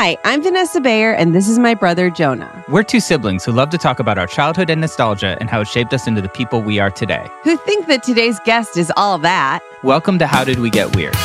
Hi, I'm Vanessa Bayer, and this is my brother Jonah, We're two siblings who love to talk about our childhood and nostalgia and how it shaped us into the people we are today. who think that today's guest is all that. Welcome to How Did We Get Weird?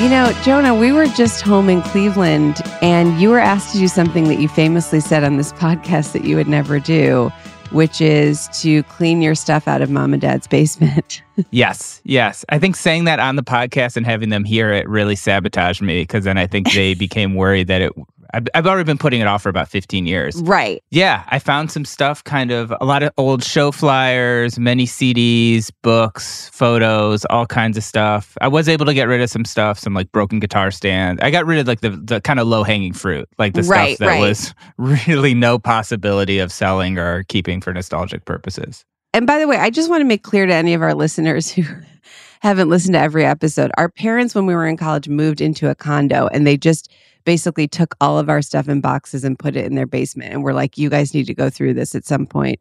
You know, Jonah, we were just home in Cleveland, and you were asked to do something that you famously said on this podcast that you would never do, which is to clean your stuff out of mom and dad's basement. Yes, yes. I think saying that on the podcast and having them hear it really sabotaged me because then I think they became worried that it. I've, I've already been putting it off for about 15 years. right. Yeah, I found some stuff, kind of a lot of old show flyers, many CDs, books, photos, all kinds of stuff. I was able to get rid of some stuff, some like broken guitar stands. I got rid of like the, the kind of low hanging fruit, like the Right, stuff that right. was really no possibility of selling or keeping for nostalgic purposes. And by the way, I just want to make clear to any of our listeners who haven't listened to every episode our parents, when we were in college, moved into a condo and they just basically took all of our stuff in boxes and put it in their basement. And we're like, you guys need to go through this at some point.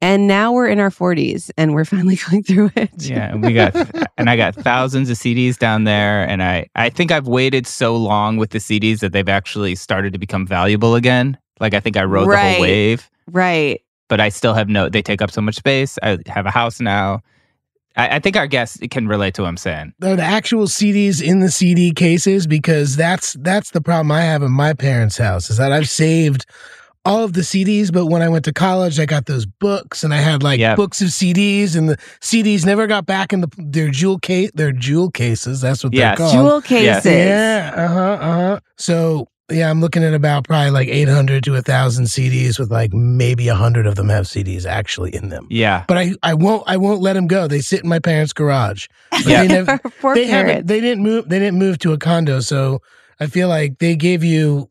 And now we're in our 40s and we're finally going through it. Yeah, and we got and I got thousands of CDs down there and I I think I've waited so long with the CDs that they've actually started to become valuable again. Like I think I rode the whole wave. Right. but I still have no. They take up so much space. I have a house now. I, I think our guests can relate to what I'm saying. Are the actual CDs in the CD cases because that's that's the problem I have in my parents' house is that I've saved all of the CDs, but when I went to college, I got those books and I had like Yep. books of CDs, and the CDs never got back in the their jewel case their jewel cases. That's what Yes. they're called. Jewel cases. Yeah, uh huh, uh huh. So yeah, I'm looking at about probably like 800 to a thousand CDs with like maybe a hundred of them have CDs actually in them. Yeah, But I, I won't I won't let them go. They sit in my parents' garage. But Yeah. they, never, Poor they haven't they didn't move they didn't move to a condo, so I feel like they gave you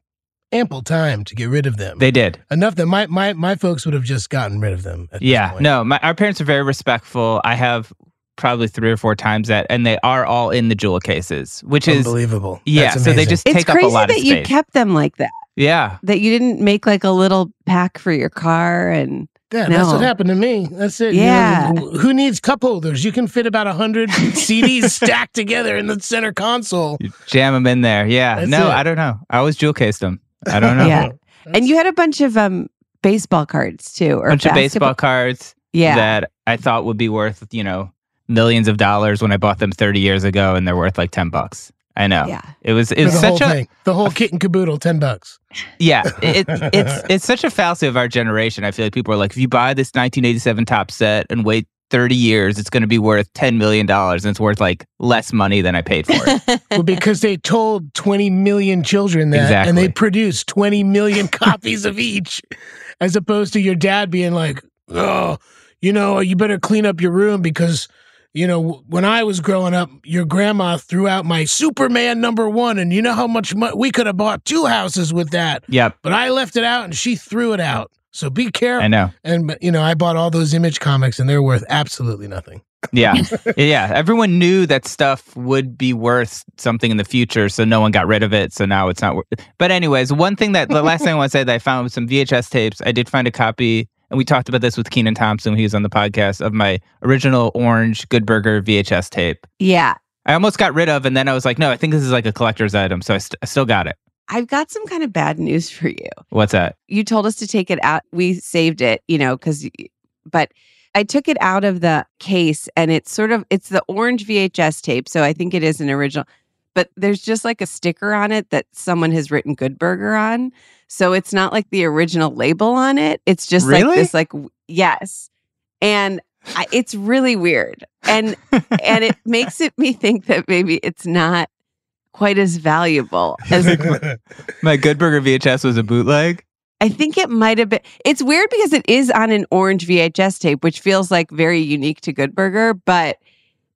ample time to get rid of them. they did. Enough that my my my folks would have just gotten rid of them. At this Yeah, point. no, my, our parents are very respectful. I have probably three or four times that, and they are all in the jewel cases, which is unbelievable. yeah. So they amazing. just It's take up crazy a lot that of you kept them like that. yeah, That you didn't make like a little pack for your car and Yeah, that's No. what happened to me. That's it. You Yeah. know, who needs cup holders? You can fit about a hundred CDs stacked together in the center console. you jam them in there. Yeah, That's no, it. I don't know. I always jewel cased them. I don't know. Yeah. and you had a bunch of um baseball cards too, or a bunch of basketball- baseball cards Yeah. that I thought would be worth, you know, millions of dollars when I bought them 30 years ago, and they're worth like 10 bucks. I know. Yeah. It was For it's the whole such a thing. The whole kit and caboodle, 10 bucks. yeah. It, it's it's such a fallacy of our generation. I feel like people are like, if you buy this 1987 Topps set and wait 30 years, it's going to be worth 10 million dollars, and it's worth like less money than I paid for it. Well, because they told 20 million children that and they produced 20 million copies of each, as opposed to your dad being like, oh, you know, you better clean up your room because, you know, when I was growing up, your grandma threw out my Superman number one, and you know how much mo- we could have bought two houses with that, yep. but I left it out and she threw it out. So be careful. I know. And, you know, I bought all those image comics and they're worth absolutely nothing. Yeah. yeah. Everyone knew that stuff would be worth something in the future, so no one got rid of it. So now it's not worth But anyways, one thing that the last thing I want to say that I found was some VHS tapes. I did find a copy, and we talked about this with Kenan Thompson he was on the podcast of my original orange Good Burger VHS tape. Yeah. I almost got rid of, and then I was like, no, I think this is like a collector's item, so I, st- I still got it. I've got some kind of bad news for you. What's that? You told us to take it out. We saved it, you know, because, but I took it out of the case and it's sort of, it's the orange VHS tape. So I think it is an original, but there's just like a sticker on it that someone has written Good Burger on. So it's not like the original label on it. It's just Really? like this, like, yes. And I, it's really weird. And, and it makes it me think that maybe it's not quite as valuable as My Good Burger VHS was a bootleg. I think it might have been. It's weird because it is on an orange VHS tape, which feels like very unique to Good Burger, but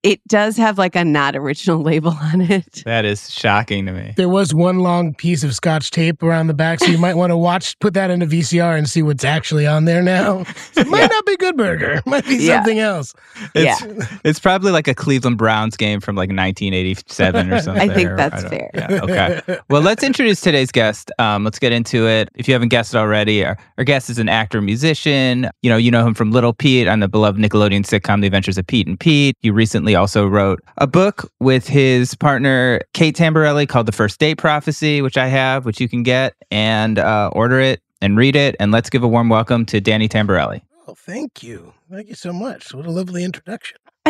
it does have like a not original label on it. That is shocking to me. There was one long piece of scotch tape around the back, so you might want to watch, put that into VCR and see what's actually on there now. It might not be Good Burger, it might be Yeah. something else. It's, it's probably like a Cleveland Browns game from like 1987 or something. I think or- that's don't- fair. Yeah, okay. Well, let's introduce today's guest. Um, let's get into it. If you haven't guessed it already, our, our guest is an actor, musician. You know, you know him from Little Pete on the beloved Nickelodeon sitcom The Adventures of Pete and Pete. He recently also wrote a book with his partner Kate Tamberelli called The First Date Prophecy, which I have, which you can get and uh, order it and read it. And let's give a warm welcome to Danny Tamberelli. Oh, thank you. Thank you so much. What a lovely introduction.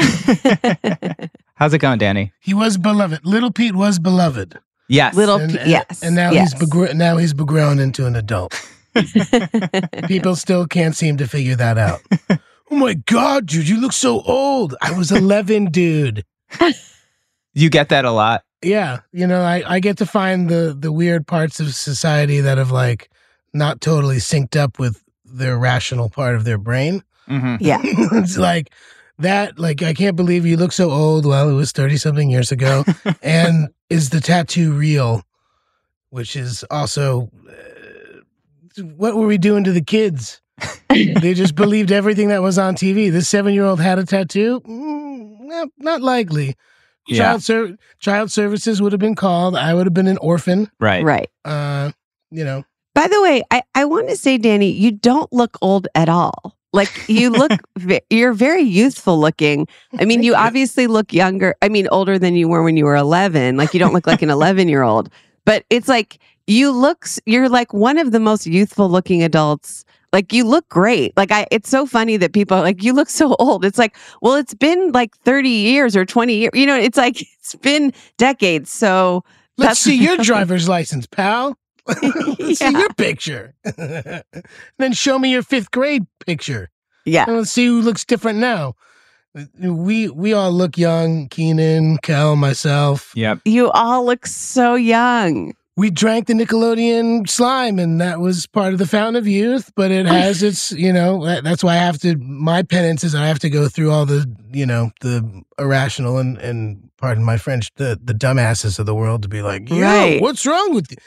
How's it going, Danny? He was beloved. Little Pete was beloved. Yes. Little And, P- and- yes. And now yes. he's begr- now he's begrown into an adult. People still can't seem to figure that out. oh my god, dude, you look so old. I was 11, dude. You get that a lot. Yeah, you know, I, I get to find the the weird parts of society that have like not totally synced up with their rational part of their brain. hmm yeah. it's like that. Like I can't believe you look so old. Well, it was thirty something years ago. and is the tattoo real? Which is also, uh, what were we doing to the kids? they just believed everything that was on TV. This seven year old had a tattoo. Mm, not, not likely. Yeah. Child ser- child services would have been called. I would have been an orphan. Right. Right. Uh, you know, By the way, I, I want to say, Danny, you don't look old at all. Like you look, you're very youthful looking. I mean, you you. obviously look younger. I mean, older than you were when you were 11. Like you don't look like an 11 year old, but it's like you look, you're like one of the most youthful looking adults. Like you look great. Like I, it's so funny that people are like, you look so old. It's like, well, it's been like 30 years or 20 years. You know, it's like, it's been decades. So let's see your driver's license, pal. let's see your picture. then show me your fifth grade picture. yeah. And let's see who looks different now. We we all look young. Kenan, Cal, myself. Yep. You all look so young. We drank the Nickelodeon slime, and that was part of the fountain of youth. But it has its, you know, that- that's why I have to. My penance is I have to go through all the, you know, the irrational and and pardon my French, the the dumbasses of the world to be like, yo, Right. what's wrong with you?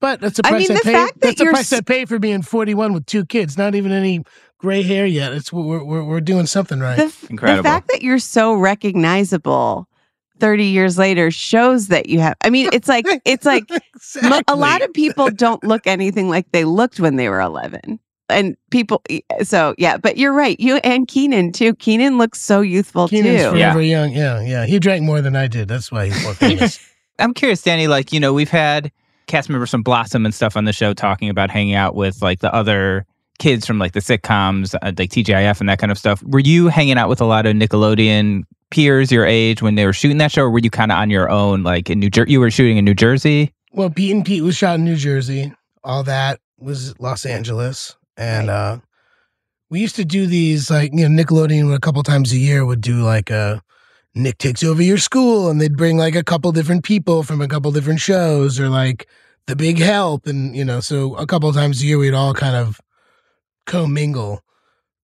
But that's the I price I, mean, the pay. fact that that's the price s- I pay for being forty one with two kids. Not even any gray hair yet. It's we're we're, we're doing something right. The, f- Incredible. the fact that you're so recognizable 30 years later shows that you have I mean it's like it's like mo- a lot of people don't look anything like they looked when they were 11 and people so yeah but you're right you and Kenan too Kenan looks so youthful Kenan's too forever young. Yeah, yeah. He drank more than I did. That's why he's more famous. I'm curious, Danny. Like, you know, we've had cast members from Blossom and stuff on the show talking about hanging out with like the other kids from like the sitcoms, uh, like TGIF and that kind of stuff. Were you hanging out with a lot of Nickelodeon peers your age when they were shooting that show, or were you kind of on your own? Like in New Jersey, you were shooting in New Jersey. Well, Pete and Pete was shot in New Jersey. All that was Los Angeles, and uh, we used to do these like you know Nickelodeon a couple times a year would do like a Nick takes over your school, and they'd bring like a couple different people from a couple different shows, or like the Big Help, and you know, so a couple times a year we'd all kind of commingle.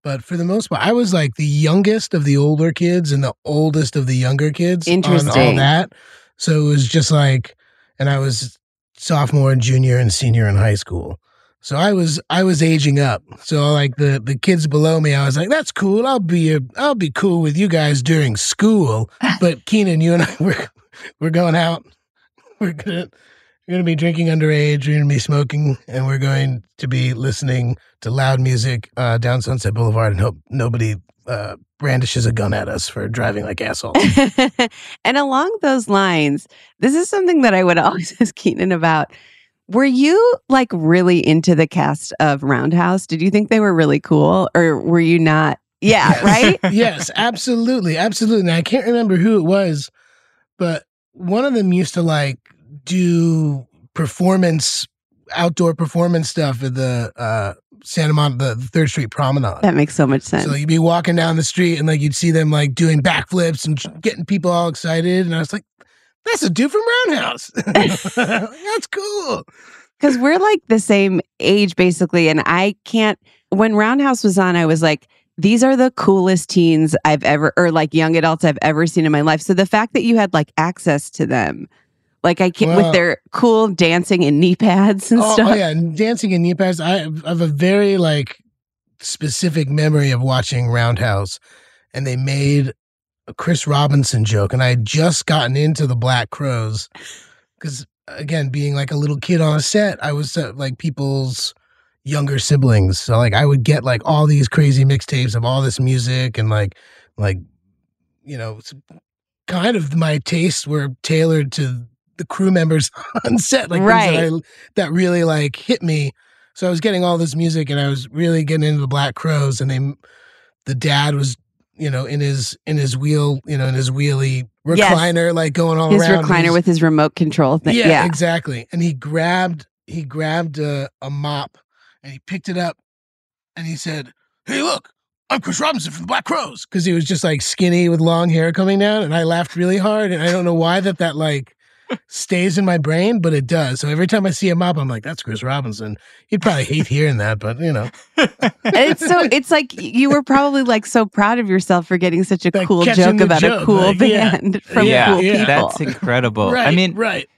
But for the most part, I was like the youngest of the older kids and the oldest of the younger kids. On all that, so it was just like, and I was sophomore and junior and senior in high school. So I was I was aging up. So like the the kids below me, I was like, "That's cool. I'll be a, I'll be cool with you guys during school." But Kenan, you and I we're we're going out. We're gonna we're gonna be drinking underage. We're gonna be smoking, and we're going to be listening to loud music uh, down Sunset Boulevard, and hope nobody uh, brandishes a gun at us for driving like assholes. and along those lines, this is something that I would always ask Keaton about. Were you like really into the cast of Roundhouse? Did you think they were really cool or were you not? Yeah, Yes. right? yes, absolutely, absolutely. And I can't remember who it was, but one of them used to like do performance, outdoor performance stuff at the uh, Santa Monica, the Third Street Promenade. That makes so much sense. So you'd be walking down the street and like you'd see them like doing backflips and getting people all excited, and I was like, "That's a dude from Roundhouse. That's cool." Because we're like the same age basically. And I can't, when Roundhouse was on, I was like, these are the coolest teens I've ever, or like young adults I've ever seen in my life. So the fact that you had like access to them, like I can't, Well- with their cool dancing and knee pads and Oh, stuff. oh yeah, dancing in knee pads. I I have a very like specific memory of watching Roundhouse, and they made a Chris Robinson joke, and I had just gotten into the Black Crowes because again, being like a little kid on a set, I was uh, like people's younger siblings, so like I would get like all these crazy mixtapes of all this music and like like you know kind of my tastes were tailored to the crew members on set like Right. that, I, that really like hit me so i was getting all this music and i was really getting into the black crowes and they the dad was you know in his in his wheel you know in his wheelie Yes. recliner like going all His around recliner He's- with his remote control thing. yeah, Yeah. exactly. And he grabbed he grabbed a, a mop and he picked it up and he said, "Hey, look, I'm Chris Robinson from the Black Crowes." Because he was just like skinny with long hair coming down, and I laughed really hard. And I don't know why that that like stays in my brain, but it does. So every time I see a mop, I'm like, "That's Chris Robinson." He'd probably hate hearing that, but you know, And it's so it's like you were probably like so proud of yourself for getting such a Like cool joke about joke, a cool like, yeah. band from yeah, cool people. that's incredible. right? I mean, right.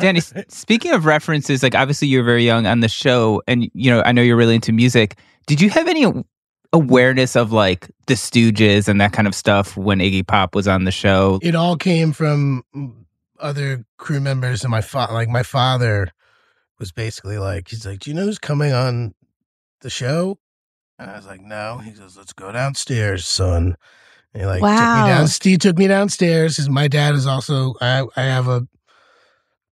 Danny, speaking of references, like obviously you were very young on the show, and you know I know you're really into music. Did you have any awareness of like the Stooges and that kind of stuff when Iggy Pop was on the show? it all came from other crew members and my father like my father was basically like he's like do you know who's coming on the show? And i was like no. He says let's go downstairs son. And he like took me down he took me downstairs because my dad is also i i have a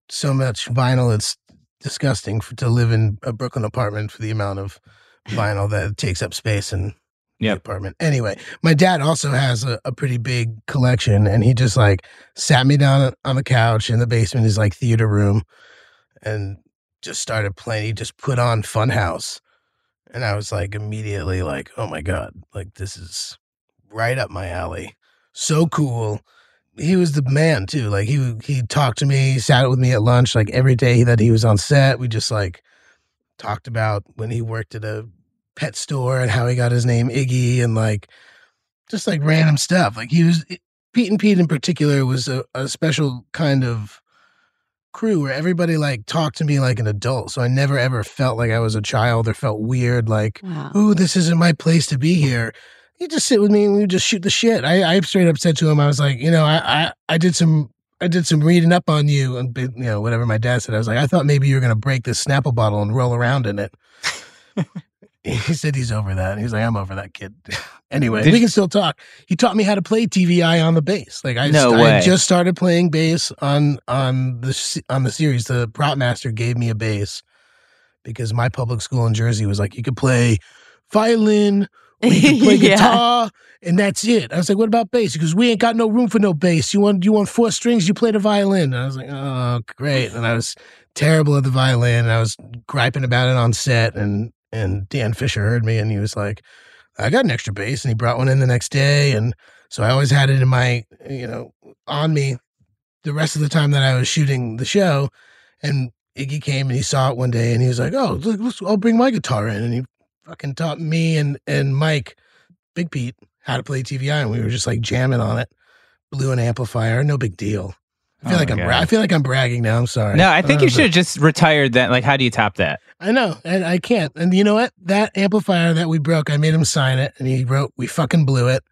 so much vinyl it's disgusting for, to live in a brooklyn apartment for the amount of vinyl that takes up space the Yep. apartment. Anyway, my dad also has a, a pretty big collection, and he just like sat me down on the couch in the basement, his like theater room, and just started playing. He just put on Funhouse, and I was like immediately like, oh my god, like this is right up my alley. So cool. He was the man too. Like he he talked to me, sat with me at lunch, like every day that he was on set. We just like talked about when he worked at a pet store and how he got his name Iggy and like just like random stuff. Like he was eh, Pete and Pete in particular was a, a special kind of crew where everybody like talked to me like an adult. So I never ever felt like I was a child or felt weird like, Wow. ooh, this isn't my place to be here. He just sit with me and we would just shoot the shit. I, I straight up said to him, I was like, you know, I, I, I did some I did some reading up on you and you know, whatever my dad said. I was like, I thought maybe you were gonna break this Snapple bottle and roll around in it. he said he's over that. He's like, I'm over that kid. anyway, Did we can still talk. He taught me how to play TV Eye on the bass. Like I, No I way. just started playing bass on on the on the series. The prop master gave me a bass because my public school in Jersey was like, you could play violin where you can play Yeah. guitar, and that's it. I was like, what about bass? Because we ain't got no room for no bass. You want you want four strings? You play the violin. And I was like, oh, great. And I was terrible at the violin. And I was griping about it on set, and and Dan Fisher heard me, and he was like, I got an extra bass, and he brought one in the next day, and so I always had it in my you know on me the rest of the time that I was shooting the show, and Iggy came and he saw it one day and he was like, "Oh, look, I'll bring my guitar in." And he fucking taught me and and Mike, Big Pete, how to play TV Eye, and we were just like jamming on it. Blew an amplifier, no big deal. I feel Oh like I'm bra- I feel like I'm bragging now. I'm sorry. No, I think don't you uh, should have just retired that. Like, how do you top that? I know, and I can't. And you know what? That amplifier that we broke, I made him sign it, and he wrote, "We fucking blew it,"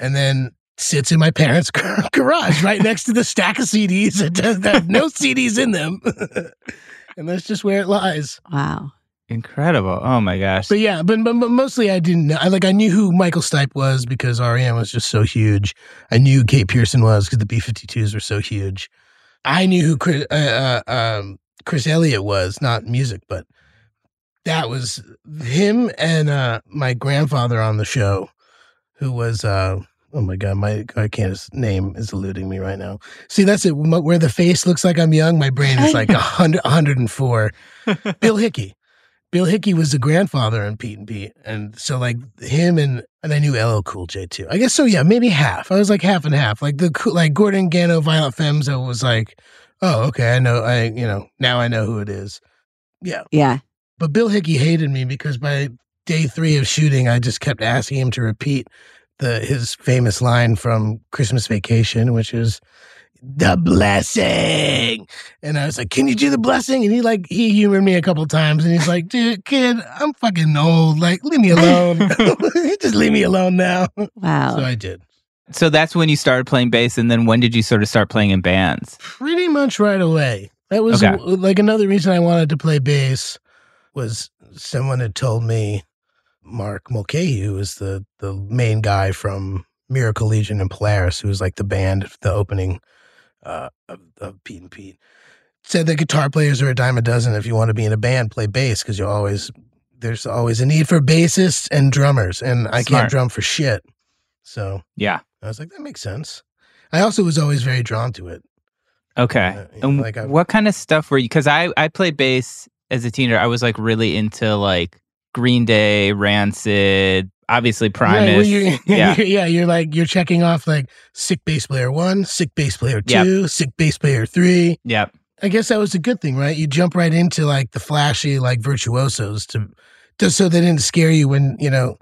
and then sits in my parents' garage right next to the stack of CDs that does that have no CDs in them, and that's just where it lies. Wow. Incredible. Oh my gosh. But yeah, but, but, but mostly I didn't know. I like I knew who Michael Stipe was because REM was just so huge. I knew who Kate Pierson was because the B52s were so huge. I knew who Chris, uh, uh, um, Chris Elliott was, not music, but that was him and uh, my grandfather on the show, who was uh, oh my god, my I can't his name is eluding me right now. See, that's it. Where the face looks like I'm young, my brain is like a hundred, 104. Bill Hickey. Bill Hickey was the grandfather in Pete and Pete, and so like him and and I knew LL Cool J too. I guess so. Yeah, maybe half. I was like half and half. Like the cool- like Gordon Gano, Violent Femmes. I was like, oh okay, I know. I you know now I know who it is. Yeah, Yeah. but Bill Hickey hated me because by day three of shooting, I just kept asking him to repeat the his famous line from Christmas Vacation, which is the blessing. And I was like, "Can you do the blessing?" And he like he humored me a couple times, and he's like, "Dude, kid, I'm fucking old. Like, leave me alone. just leave me alone now." Wow. So I did so that's when you started playing bass, and then when did you sort of start playing in bands? pretty much right away. That was Okay. like another reason I wanted to play bass was someone had told me Mark Mulcahy, who was the the main guy from Miracle Legion and Polaris, who was like the band, the opening uh, of, of Pete and Pete, said that guitar players are a dime a dozen. If you want to be in a band, play bass because you always there's always a need for bassists and drummers, and I Smart. can't drum for shit. So Yeah. I was like, that makes sense. I also was always very drawn to it. Okay. Uh, yeah, and like I- what kind of stuff were you? Because I I played bass as a teenager. I was like really into like Green Day, Rancid, obviously Yeah, well, you're, yeah. you're- yeah, you're like you're checking off like sick bass player one, sick bass player Yep. two, sick bass player three. Yep. I guess that was a good thing, right? You jump right into like the flashy like virtuosos to just so they didn't scare you when you know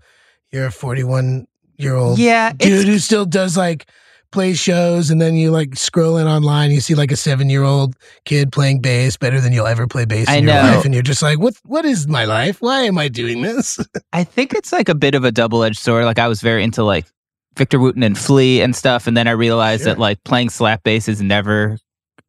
you're a 41 year old Yeah. dude who still does like plays shows and then you like scroll in online you see like a seven year old kid playing bass better than you'll ever play bass in I your know. life and you're just like what what is my life why am i doing this I think it's like a bit of a double edged sword. Like I was very into like Victor Wooten and Flea and stuff, and then I realized Sure. that like playing slap bass is never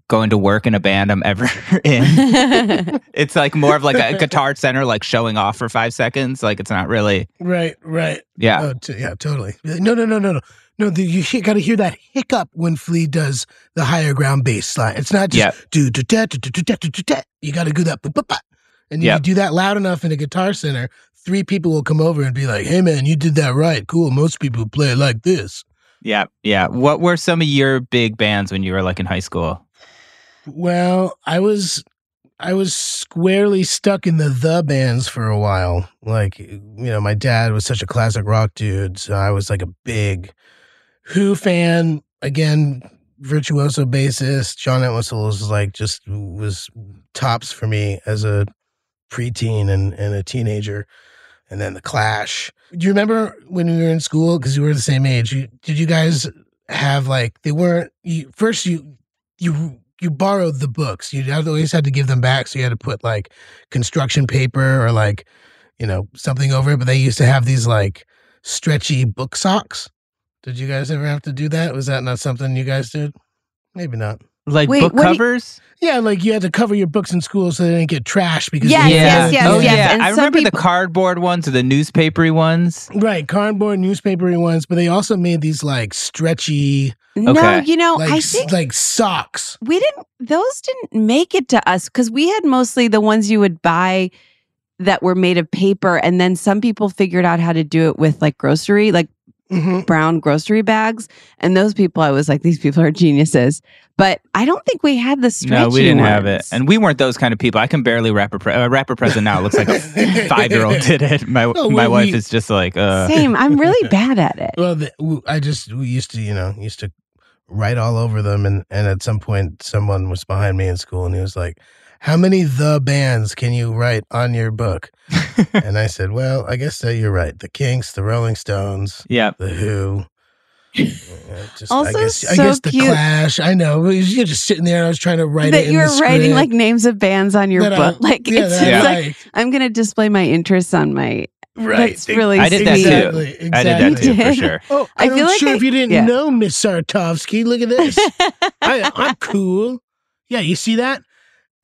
going to work in a band I'm ever in. it's like more of like a guitar center, like showing off for five seconds. Like it's not really. right right Yeah. Oh, t- yeah, totally. No, no, no, no, no. No, the, you got to hear that hiccup when Flea does the higher ground bass line. It's not just do do da do do da do do da. You got to do that. And you do that loud enough in a guitar center, three people will come over and be like, "Hey, man, you did that right. Cool. Most people play it like this." Yeah. Yeah. What were some of your big bands when you were like in high school? Well, I was I was squarely stuck in the the bands for a while. Like, you know, my dad was such a classic rock dude, so I was like a big Who fan. Again, virtuoso bassist. John Entwistle was like just was tops for me as a preteen and, and a teenager. And then the Clash. Do you remember when we were in school? Because we were the same age. You, did you guys have like they weren't you first you you you borrowed the books. You always had to give them back, so you had to put like construction paper or like you know something over it. But they used to have these like stretchy book socks. Did you guys ever have to do that? Was that not something you guys did? Maybe not. Like Wait, book what do you- covers? Yeah, like you had to cover your books in school so they didn't get trashed because Yes, they- yes, yes, oh, yes. yeah. And I some remember the cardboard ones or the newspapery ones. Right, cardboard newspapery ones, but they also made these like stretchy, no, Okay. you know, like I s- think like socks. we didn't those didn't make it to us because we had mostly the ones you would buy that were made of paper. And then some people figured out how to do it with like grocery, like Mhm. brown grocery bags. And those people, I was like, these people are geniuses. But I don't think we had the stretchy No, we didn't have it, and we weren't those kind of people. I can barely wrap a pre- uh, wrap a present now. It looks like a five year old did it. My No, my we- wife we- is just like, uh, Same. I'm really bad at it. Well, the, w- I just we used to, you know, used to write all over them, and and at some point, someone was behind me in school, and he was like, "How many the bands can you write on your book?" and I said, "Well, I guess that you're right. The Kinks, the Rolling Stones, yeah. the Who." uh, Just, Also I guess, I guess the cute. Clash. I know you're just sitting there. and I was trying to write that it. you the were writing like names of bands on your that I- book. like yeah, it's that I just like like. I'm gonna display my interests on my right. That's really I did that sweet. too. Exactly, I did that too for sure. Oh, I I'm feel like sure I- if you didn't yeah. know Miss Sartovsky, look at this. I, I'm cool. Yeah, you see that?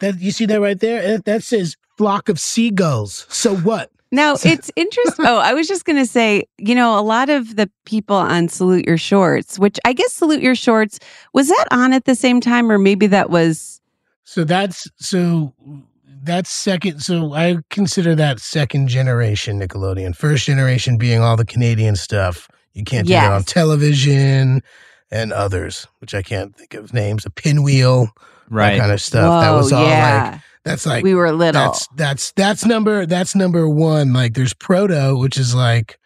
That you see that right there? That, that says flock of seagulls. So what? Now it's interesting. Oh, I was just going to say, you know, a lot of the people on Salute Your Shorts, which I guess Salute Your Shorts, was that on at the same time, or maybe that was. So that's so that's second. So I consider that second generation Nickelodeon. First generation being all the Canadian stuff. You can't do that on television and others, which I can't think of names. A pinwheel, Right. that kind of stuff. that was all like that's like we were little. That's that's that's number that's number one. Like there's proto, which is like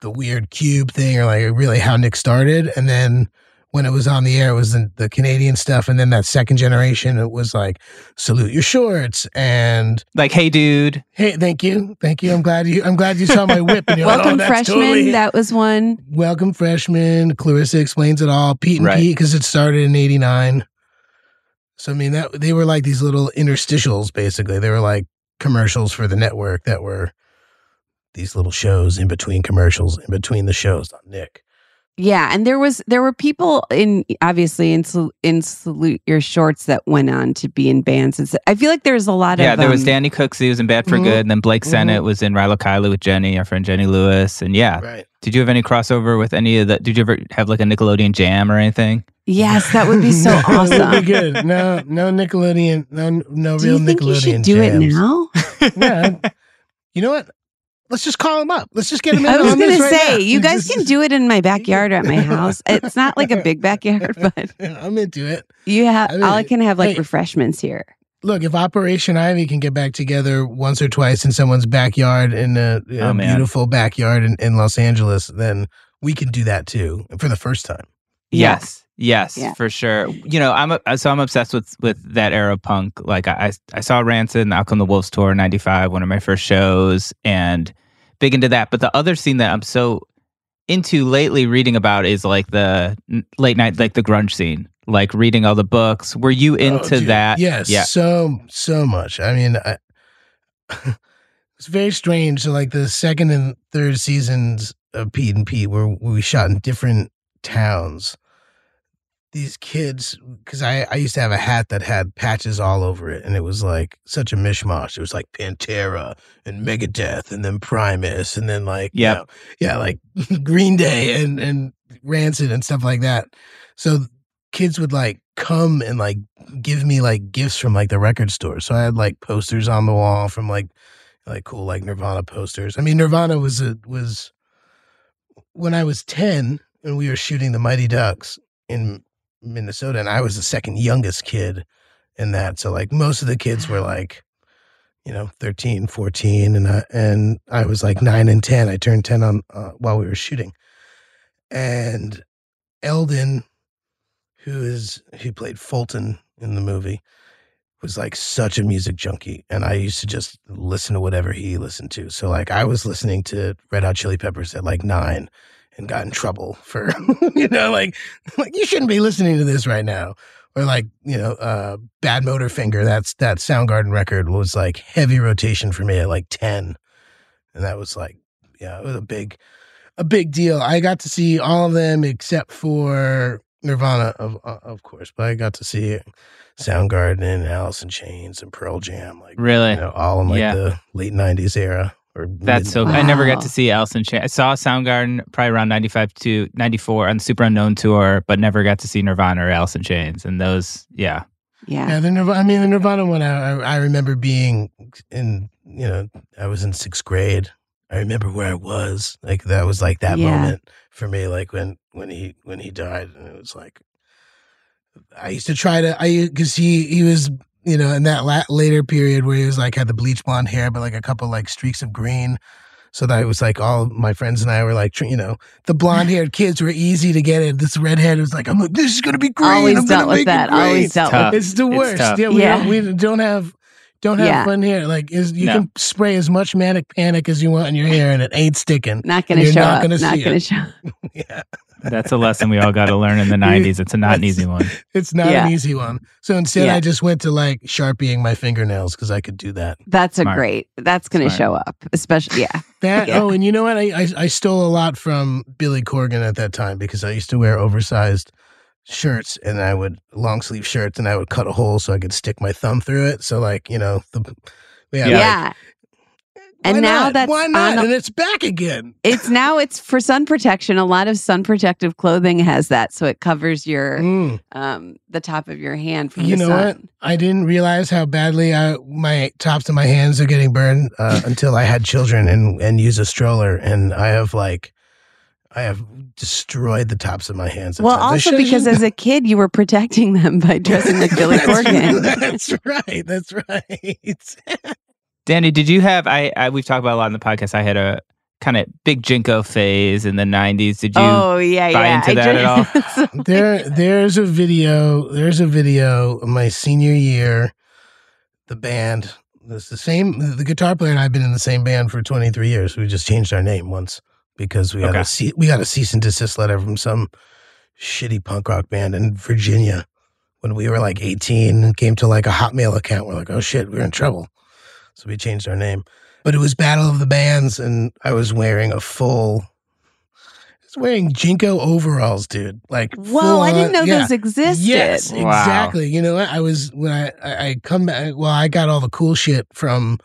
the weird cube thing, or like really how Nick started, and then when it was on the air, it was the, the Canadian stuff, and then that second generation, it was like salute your shorts and Like, hey, dude. hey, thank you, thank you. I'm glad you I'm glad you saw my whip and you're like, Welcome oh, Freshman, totally- that was one. Welcome freshman. Clarissa explains it all. Pete and Right. Pete because it started in '89. So I mean that they were like these little interstitials. Basically, they were like commercials for the network that were these little shows in between commercials, in between the shows on Nick. Yeah, and there was there were people in obviously in in Salute Your Shorts that went on to be in bands. And so- I feel like there's a lot Yeah, of yeah. there was um, Danny Cooks. He was in Bad for Mhm. Good. And then Blake Mhm. Sennett was in Rilo Kiley with Jenny, our friend Jenny Lewis. And yeah, Right. did you have any crossover with any of that? Did you ever have like a Nickelodeon jam or anything? Yes, that would be so that would be awesome. good. No, no Nickelodeon. No, no Do real you think you should do jams. it now? Yeah. You know what? Let's just call him up. Let's just get him in I was going this to say, now. you guys can do it in my backyard or at my house. It's not like a big backyard, but I'm into it. you have. I mean, all I can have like hey. refreshments here. Look, if Operation Ivy can get back together once or twice in someone's backyard in a, oh, a Oh, man. beautiful backyard in, in Los Angeles, then we can do that too for the first time. Yeah. Yes. Yes, Yeah. for sure. You know, I'm a, so I'm obsessed with with that era of punk. Like I I, I saw Rancid and Out Come the Wolves tour in '95, one of my first shows, and big into that. But the other scene that I'm so into lately reading about is like the late night, like the grunge scene, like reading all the books. Were you oh, into Oh, that? Yes. Yeah. So so much. I mean, I, it's very strange. So like the second and third seasons of Pete and Pete, where we shot in different towns. These kids, because I, I used to have a hat that had patches all over it, and it was like such a mishmash. It was like Pantera and Megadeth, and then Primus, and then like you know, yeah, like Green Day and and Rancid and stuff like that. So kids would like come and like give me like gifts from like the record store. So I had like posters on the wall from like like cool like Nirvana posters. I mean Nirvana was a was when I was 10 and we were shooting the Mighty Ducks in Minnesota and I was the second youngest kid in that. So like most of the kids were like you know 13, 14 and I and I was like 9 and 10. I turned 10 on uh, while we were shooting. And Elden who is who played Fulton in the movie, was like such a music junkie, and I used to just listen to whatever he listened to. So like I was listening to Red Hot Chili Peppers at like nine, and got in trouble for you know like like you shouldn't be listening to this right now. Or like you know, uh, Badmotorfinger. That's that Soundgarden record was like heavy rotation for me at like ten, and that was like yeah, it was a big, a big deal. I got to see all of them except for Nirvana, of uh, of course, but I got to see Soundgarden and Alice in Chains and Pearl Jam, like Really? you know, all in like Yeah. the late '90s era. Or That's mid- so. I never got to see Allison Chain. I saw Soundgarden probably around '95 to '94 on the Superunknown tour, but never got to see Nirvana or Alice in Chains. And those, yeah, Yeah. Yeah, the Nirvana. I mean, the Nirvana one. I, I I remember being in you know, I was in sixth grade. I remember where I was. Like that was like that Yeah. moment for me. Like when when he when he died, and it was like I used to try to I because he he was you know in that la- later period where he was like had the bleach blonde hair, but like a couple like streaks of green. So that it was like all my friends and I were like, you know, the blonde haired kids were easy to get in. This redhead was like, I'm like, this is gonna be great. Always I'm dealt gonna with make it that. great." Always dealt Tough. with It's the It's worst. tough. Yeah, we, Yeah. Don't, we don't have don't have Yeah. fun here. Like is you No. can spray as much manic panic as you want in your hair, and it ain't sticking. Not going to you're show not up. gonna not see going to it. show. yeah, That's a lesson we all got to learn in the 90s. It's a not an easy one. it's not Yeah. an easy one. So instead, Yeah. I just went to like sharpieing my fingernails because I could do that. That's a Smart. great. That's going to show up, especially yeah. That Yeah. oh, and you know what? I, I I stole a lot from Billy Corgan at that time because I used to wear oversized shirts and I would long sleeve shirts and I would cut a hole so I could stick my thumb through it. So like you know the yeah. Yeah. like, And why now not? that's why not? the- and it's back again. It's now it's for sun protection. A lot of sun protective clothing has that, so it covers your Mm. um the top of your hand from You the know what? I didn't realize how badly I, my tops of my hands are getting burned uh, until I had children and and use a stroller, and I have like, I have destroyed the tops of my hands. Well. Also because just- as a kid you were protecting them by dressing like Billy Corgan. That's right. That's right. Danny, did you have? I, I we've talked about a lot in the podcast. I had a kind of big JNCO phase in the '90s. Did you? oh yeah, buy yeah. into I that at all? there, there's a video. There's a video of my senior year. The band. It's the same. The guitar player and I've been in the same band for 23 years. We just changed our name once because we got Okay. a ce- we got a cease and desist letter from some shitty punk rock band in Virginia when we were like 18 and came to like a Hotmail account. We're like, oh shit, we're in trouble. So we changed our name. But it was Battle of the Bands, and I was wearing a full. I was wearing JNCO overalls, dude. Like, Whoa, full I didn't know yeah. those existed. Yes, Wow. exactly. You know? I was when I, I I come back. Well, I got all the cool shit from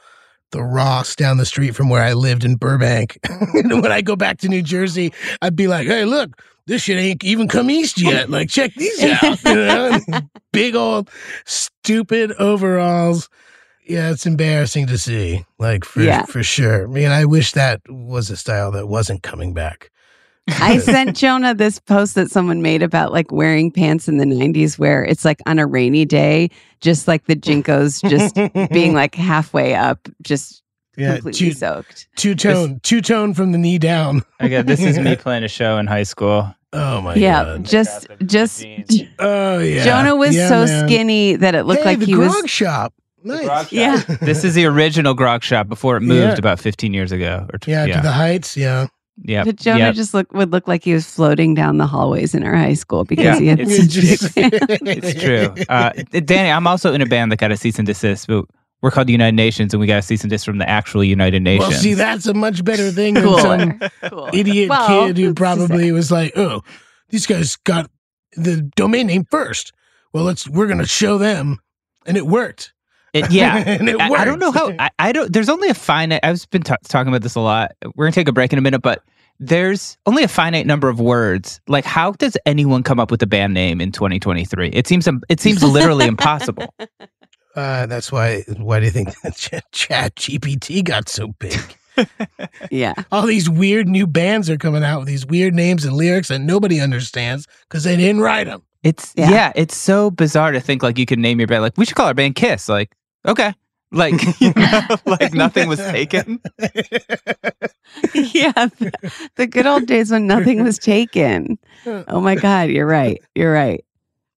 the Ross down the street from where I lived in Burbank. and when I go back to New Jersey, I'd be like, "Hey, look, this shit ain't even come east yet. Like, check these out." You know? Big old stupid overalls. Yeah, it's embarrassing to see. Like for Yeah. for sure. I mean, I wish that was a style that wasn't coming back. I sent Jonah this post that someone made about like wearing pants in the 90s where it's like on a rainy day, just like the JNCOs just being like halfway up, just yeah, completely two soaked. two tone, two tone from the knee down. I got this is me playing a show in high school. Oh my yeah, god. just Got the- the just. Oh yeah. Jonah was Yeah, so man. skinny that it looked Hey, like the he grog was shop. Nice. Yeah. This is the original grog shop before it moved Yeah. about 15 years ago. Or t- Yeah, yeah, to the heights. Yeah. yeah, But Jonah yeah. just look would look like he was floating down the hallways in our high school because Yeah, he had it's such big just- It's true. Uh, Danny, I'm also in a band that got a cease and desist, but we're called the United Nations, and we got a cease and desist from the actual United Nations. Well, see, that's a much better thing than Cooler. some Cool. idiot Well, kid who probably was like, "Oh, these guys got the domain name first. Well, let's we're gonna show them," and it worked. It- yeah. and it I. I don't know how. I, I don't. There's only a finite. I've been ta talking about this a lot. We're gonna take a break in a minute, but there's only a finite number of words. Like, how does anyone come up with a band name in 2023? It seems. It seems literally impossible. Uh, that's why. Why do you think Chat GPT got so big? Yeah. All these weird new bands are coming out with these weird names and lyrics that nobody understands because they didn't write them. It's Yeah. yeah. It's so bizarre to think like you could name your band. Like we should call our band Kiss. Like okay. Like you know, like nothing was taken. yeah. The, the good old days when nothing was taken. Oh my God. You're right. You're right.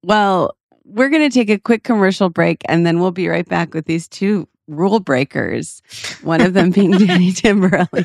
Well, we're going to take a quick commercial break and then we'll be right back with these two rule breakers. One of them being Danny Tamberelli.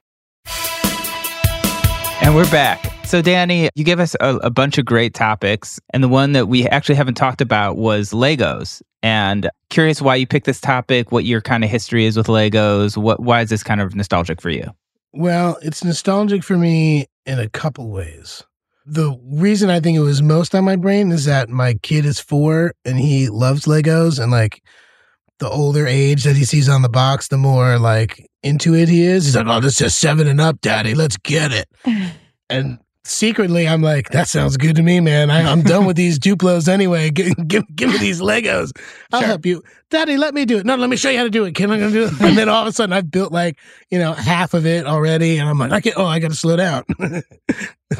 And we're back. So, Danny, you gave us a, a, bunch of great topics. And the one that we actually haven't talked about was Legos. And curious why you picked this topic, what your kind of history is with Legos. What, why is this kind of nostalgic for you? Well, it's nostalgic for me in a couple ways. The reason I think it was most on my brain is that my kid is four and he loves Legos. And like the older age that he sees on the box, the more like into it he is. He's like, oh, this is seven and up, daddy. Let's get it. and secretly, I'm like, that sounds good to me, man. I, am done with these Duplos anyway. Give, give, give me these Legos. I'll sure. help you. Daddy, let me do it. No, let me show you how to do it. Can I do it? And then all of a sudden, I've built like, you know, half of it already. And I'm like, I can't, oh, I got to slow down. it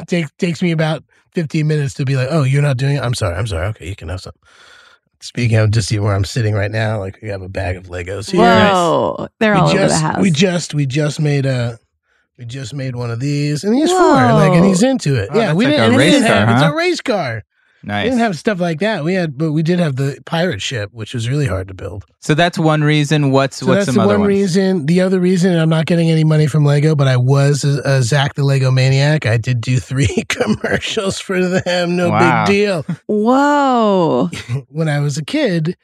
takes, takes me about 15 minutes to be like, oh, you're not doing it? I'm sorry. I'm sorry. Okay, you can have some. Speaking of just see where I'm sitting right now, like we have a bag of Legos here. Whoa, nice. they're all we over just, the house. We just we just made a we just made one of these, and he's Whoa. four, like, and he's into it. Oh, yeah, we like didn't. A race didn't car, have, huh? It's a race car. Nice. We didn't have stuff like that. We had, but we did have the pirate ship, which was really hard to build. So that's one reason. What's so what's that's some the other one ones? reason. The other reason, I'm not getting any money from Lego, but I was a, a Zach the Lego Maniac. I did do three commercials for them. No Wow. big deal. Whoa. when I was a kid,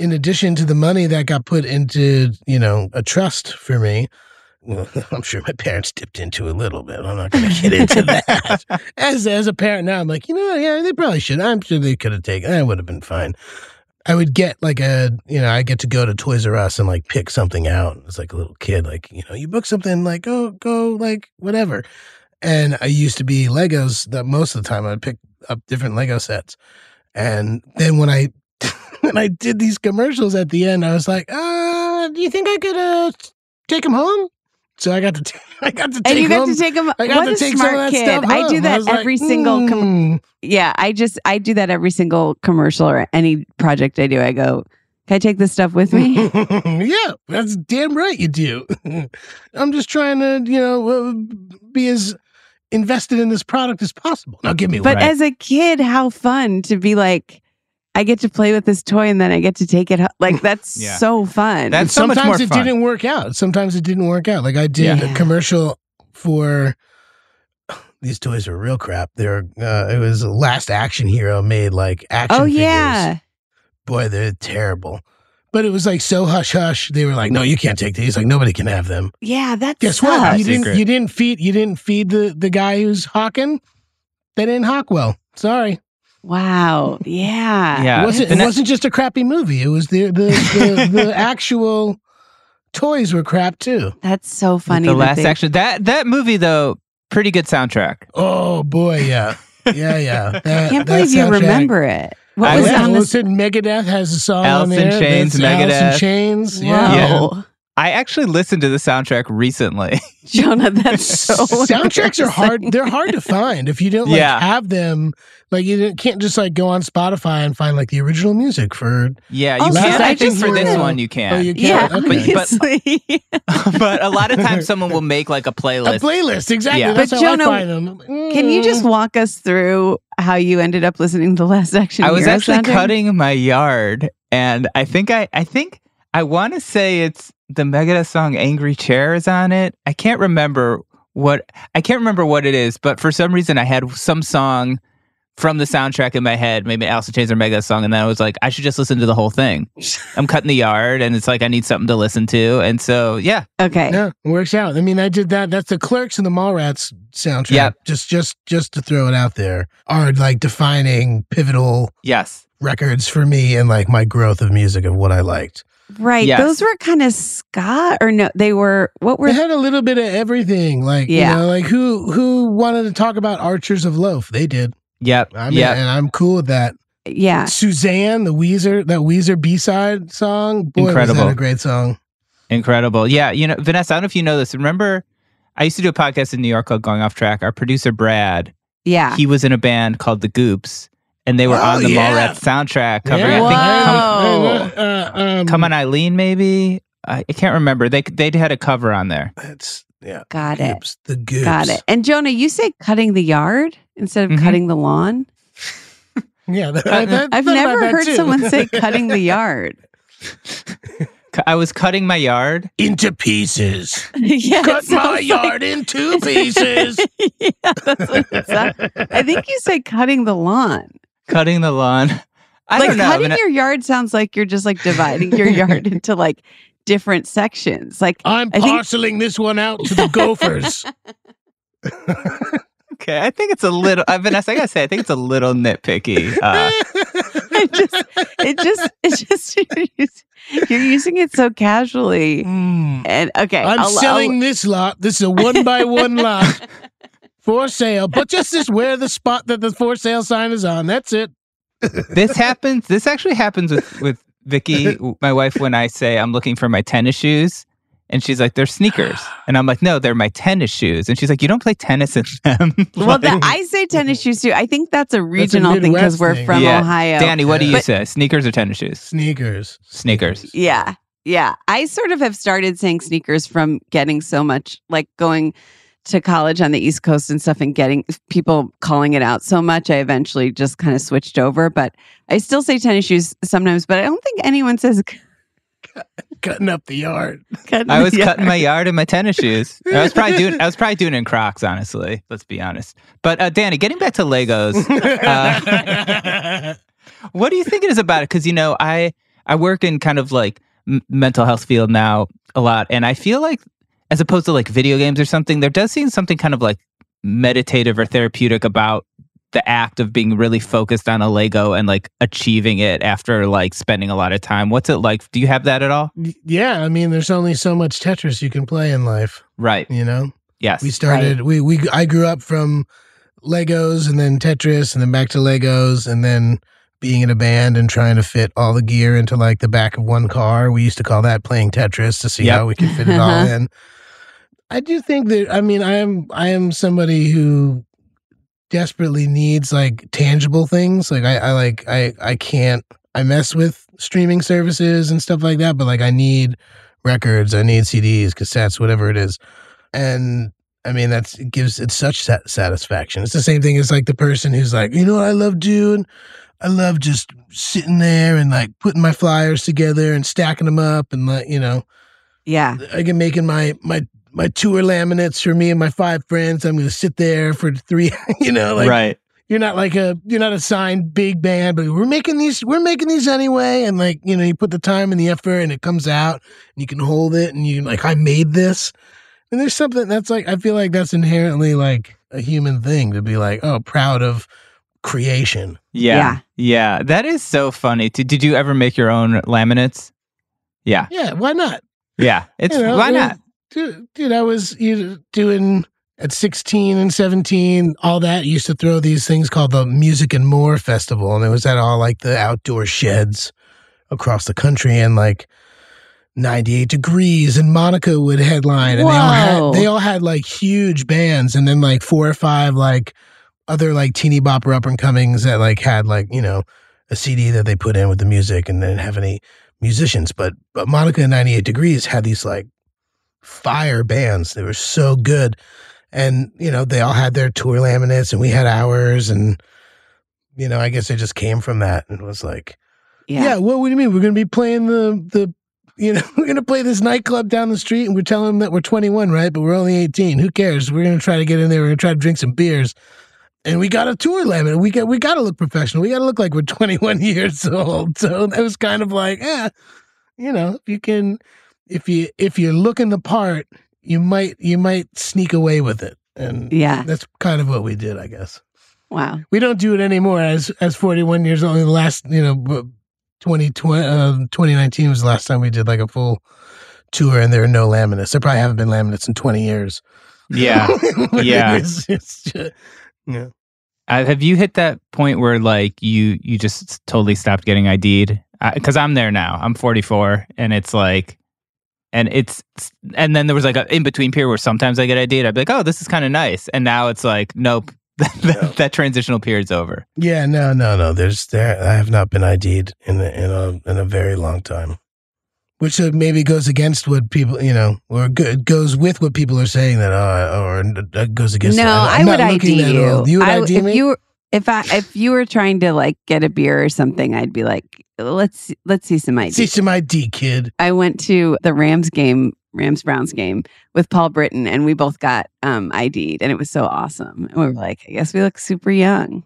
in addition to the money that got put into, you know, a trust for me, well, I'm sure my parents dipped into a little bit. I'm not going to get into that. As as a parent now, I'm like, you know, yeah, they probably should. I'm sure they could have taken. That would have been fine. I would get like a, you know, I get to go to Toys R Us and like pick something out. It's like a little kid, like you know, you book something, like go go like whatever. And I used to be Legos. That most of the time I'd pick up different Lego sets. And then when I when I did these commercials at the end, I was like, uh, do you think I could uh take them home? So I got to t- I got to take And you got home- to take them. I got What to a take some of smart that kid. stuff I do home. that like, every single. Com- "Mm." yeah, I just I do that every single commercial or any project I do. I go, can I take this stuff with me? yeah, that's damn right you do. I'm just trying to, you know, uh, be as invested in this product as possible. Now give me But as a kid, how fun to be like, I get to play with this toy and then I get to take it. ho- Like that's Yeah. so fun. That's so much Sometimes more it fun. didn't work out. Sometimes it didn't work out. Like I did Yeah. a commercial for these toys are real crap. They're uh, it was Last Action Hero made like action oh figures. yeah, Boy, they're terrible. But it was like so hush hush. They were like, "No, you can't take these. Like nobody can have them." yeah. that's Guess sucks. what? You didn't. You didn't feed. You didn't feed the the guy who's hawking. They didn't hawk well. Sorry. Wow. Yeah. Yeah. it wasn't. It wasn't just a crappy movie. It was the the the, the actual toys were crap too. That's so funny. the that last they- action. That that movie though, pretty good soundtrack. Oh boy, yeah. yeah, yeah. I can't that believe you remember it. What I was was- yeah, on well, this? it Megadeth has a song Alice on in. Chains, That's Alice Megadeth. in Chains. Whoa. Yeah. I actually listened to the soundtrack recently. Jonah, that's so Soundtracks are hard. They're hard to find if you don't like Yeah. have them. Like you can't just like go on Spotify and find like the original music for. yeah, you can. I I think for this wanna- one you can. Oh, you can. Yeah, Okay. But- obviously. but a lot of times someone will make like a playlist. a playlist. playlist exactly. Yeah. That's But how Jonah, I find them. Can you just Mm. walk us through how you ended up listening to the last section? I was actually soundtrack? cutting my yard, and I think I, I think I want to say it's the Megadeth song "Angry Chair" is on it. I can't remember what I can't remember what it is, but for some reason I had some song from the soundtrack in my head, maybe Alice in Chains or Megadeth song, and then I was like, I should just listen to the whole thing. I'm cutting the yard, and it's like I need something to listen to, and so yeah, Okay. Yeah, it works out. I mean, I did that. That's the Clerks and the Mallrats soundtrack. Yep. Just, just, just to throw it out there, are like defining pivotal yes, records for me and like my growth of music of what I liked. Right. Yes. Those were kind of ska or no, they were what were They had a little bit of everything. Like, Yeah. you know, like who who wanted to talk about Archers of Loaf? They did. yep, I mean, yep. and I'm cool with that. yeah. Suzanne, the Weezer, that Weezer B side song, boy, was Incredible. that a great song. Incredible. Yeah. You know, Vanessa, I don't know if you know this. Remember, I used to do a podcast in New York called Going Off Track. Our producer, Brad, Yeah. he was in a band called The Goops, and they were Oh, on the yeah. Mallrats soundtrack covering, Yeah. I think, Come, Whoa. Uh, uh, um, Come on Eileen, maybe? I, I can't remember. They they had a cover on there. That's yeah. Got it. The Goops. Got it. And Jonah, you say cutting the yard instead of Mhm. cutting the lawn? Yeah, that, Uh, that- I've never heard too. someone say cutting the yard. I was cutting my yard. into pieces. yeah. Cut my like- yard in two pieces. yeah, that's what it sounds- I think you say cutting the lawn. Cutting the lawn. I like don't know. cutting Van- your yard sounds like you're just like dividing your yard into like different sections. Like I'm I think- parceling this one out to the Gophers. okay, I think it's a little. Uh, Vanessa, I gotta say, I think it's a little nitpicky. Uh, it just it just it just you're using, you're using it so casually. Mm. And okay, I'm I'll- selling this lot. This is a one by one lot for sale, but just this where the spot that the for sale sign is on. That's it. this happens. This actually happens with with Vicky, my wife, when I say I'm looking for my tennis shoes, and she's like, "They're sneakers," and I'm like, "No, they're my tennis shoes," and she's like, "You don't play tennis in them." well, that, I say tennis shoes too. I think that's a regional thing because we're from Yeah. Ohio. Danny, what do you But- say? Sneakers or tennis shoes? Sneakers. Sneakers. Yeah. Yeah. I sort of have started saying sneakers from getting so much like going to college on the East Coast and stuff and getting people calling it out so much. I eventually just kind of switched over, but I still say tennis shoes sometimes, but I don't think anyone says Cutting up the yard. cutting I was the cutting my yard in my tennis shoes. I was probably doing. I was probably doing it in Crocs, honestly. Let's be honest. But uh, Danny, getting back to Legos, uh, what do you think it is about it? Because you know, I I work in kind of like m- mental health field now a lot, and I feel like as opposed to like video games or something, there does seem something kind of like meditative or therapeutic about the act of being really focused on a Lego and like achieving it after like spending a lot of time. What's it like? Do you have that at all? yeah, I mean, there's only so much Tetris you can play in life. Right. You know, Yes. we started. We we I grew up from Legos and then Tetris and then back to Legos and then being in a band and trying to fit all the gear into like the back of one car. We used to call that playing Tetris to see Yep. how we could fit it all in. I do think that I mean I am I am somebody who desperately needs like tangible things. Like I, I like I I can't I mess with streaming services and stuff like that, but like I need records, I need CDs, cassettes, whatever it is. And I mean that's it gives it such sat- satisfaction. It's the same thing as like the person who's like, you know what I love doing? I love just sitting there and like putting my flyers together and stacking them up and like, you know, Yeah. I can making my my my tour laminates for me and my five friends. I'm gonna sit there for three, you know, like right. you're not like a you're not a signed big band, but we're making these we're making these anyway. And like, you know, you put the time and the effort and it comes out and you can hold it and you like, I made this. And there's something that's like I feel like that's inherently like a human thing to be like, oh, proud of creation. Yeah. Yeah. That is so funny. Did, did you ever make your own laminates? Yeah. Yeah, why not? Yeah. It's You know, why it was- not? Dude, I was you doing at 16 and 17, all that used to throw these things called the Music and More Festival. And it was at all like the outdoor sheds across the country. And like 98 Degrees and Monica would headline. And they all, had, they all had like huge bands. And then like four or five like other like teeny bopper up and comings that like had like, you know, a CD that they put in with the music and didn't have any musicians. But, but Monica and 98 Degrees had these like fire bands. They were so good. And, you know, they all had their tour laminates and we had ours. And, you know, I guess it just came from that and was like, yeah. Yeah. what, what do you mean? We're going to be playing the, the, you know, we're going to play this nightclub down the street and we're telling them that we're 21, right? But we're only 18. Who cares? We're going to try to get in there. We're going to try to drink some beers. And we got a tour laminate. We got, we got to look professional. We got to look like we're 21 years old. So that was kind of like, eh, you know, if you can, if you, if you're looking the part, you might, you might sneak away with it. And Yeah. that's kind of what we did, I guess Wow. we don't do it anymore as as 41 years old the last you know b- 2020 uh, 2019 was the last time we did like a full tour and there are no laminates there probably haven't been laminates in 20 years Yeah. Yeah. It's- it's just- yeah Uh, have you hit that point where like you you just totally stopped getting ID'd? Because I'm there now. I'm 44, and it's like, and it's and then there was like an in between period where sometimes I get ID'd. I'd be like, oh, this is kind of nice, and now it's like, nope, that, that transitional period's over. yeah no no no there's there i have not been id'd in a, in a in a very long time which uh, maybe goes against what people you know or go, goes with what people are saying that uh, or uh, goes against no, I'm I not would ID you. you would I, ID if me you were, if I if you were trying to like get a beer or something, I'd be like, let's let's see some ID. see some id kid I went to the Rams game, Rams Browns game with Paul Britton, and we both got um ID'd, and it was so awesome. And we were like, I guess we look super young.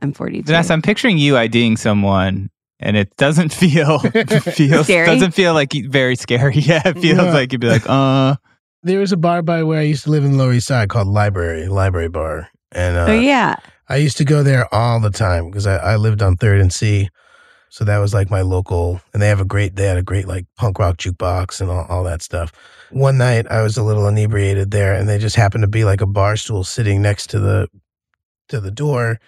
I'm 42. Vanessa, I'm picturing you IDing someone, and it doesn't feel feels Scary? doesn't feel like very scary. Yeah, it feels Yeah. like you'd be like, uh, There was a bar by where I used to live in the Lower East Side called Library, Library Bar. And uh, oh yeah, I used to go there all the time because I, I lived on Third and C. So that was like my local, and they have a great, they had a great like punk rock jukebox and all, all that stuff. One night I was a little inebriated there and they just happened to be like a bar stool sitting next to the, to the door.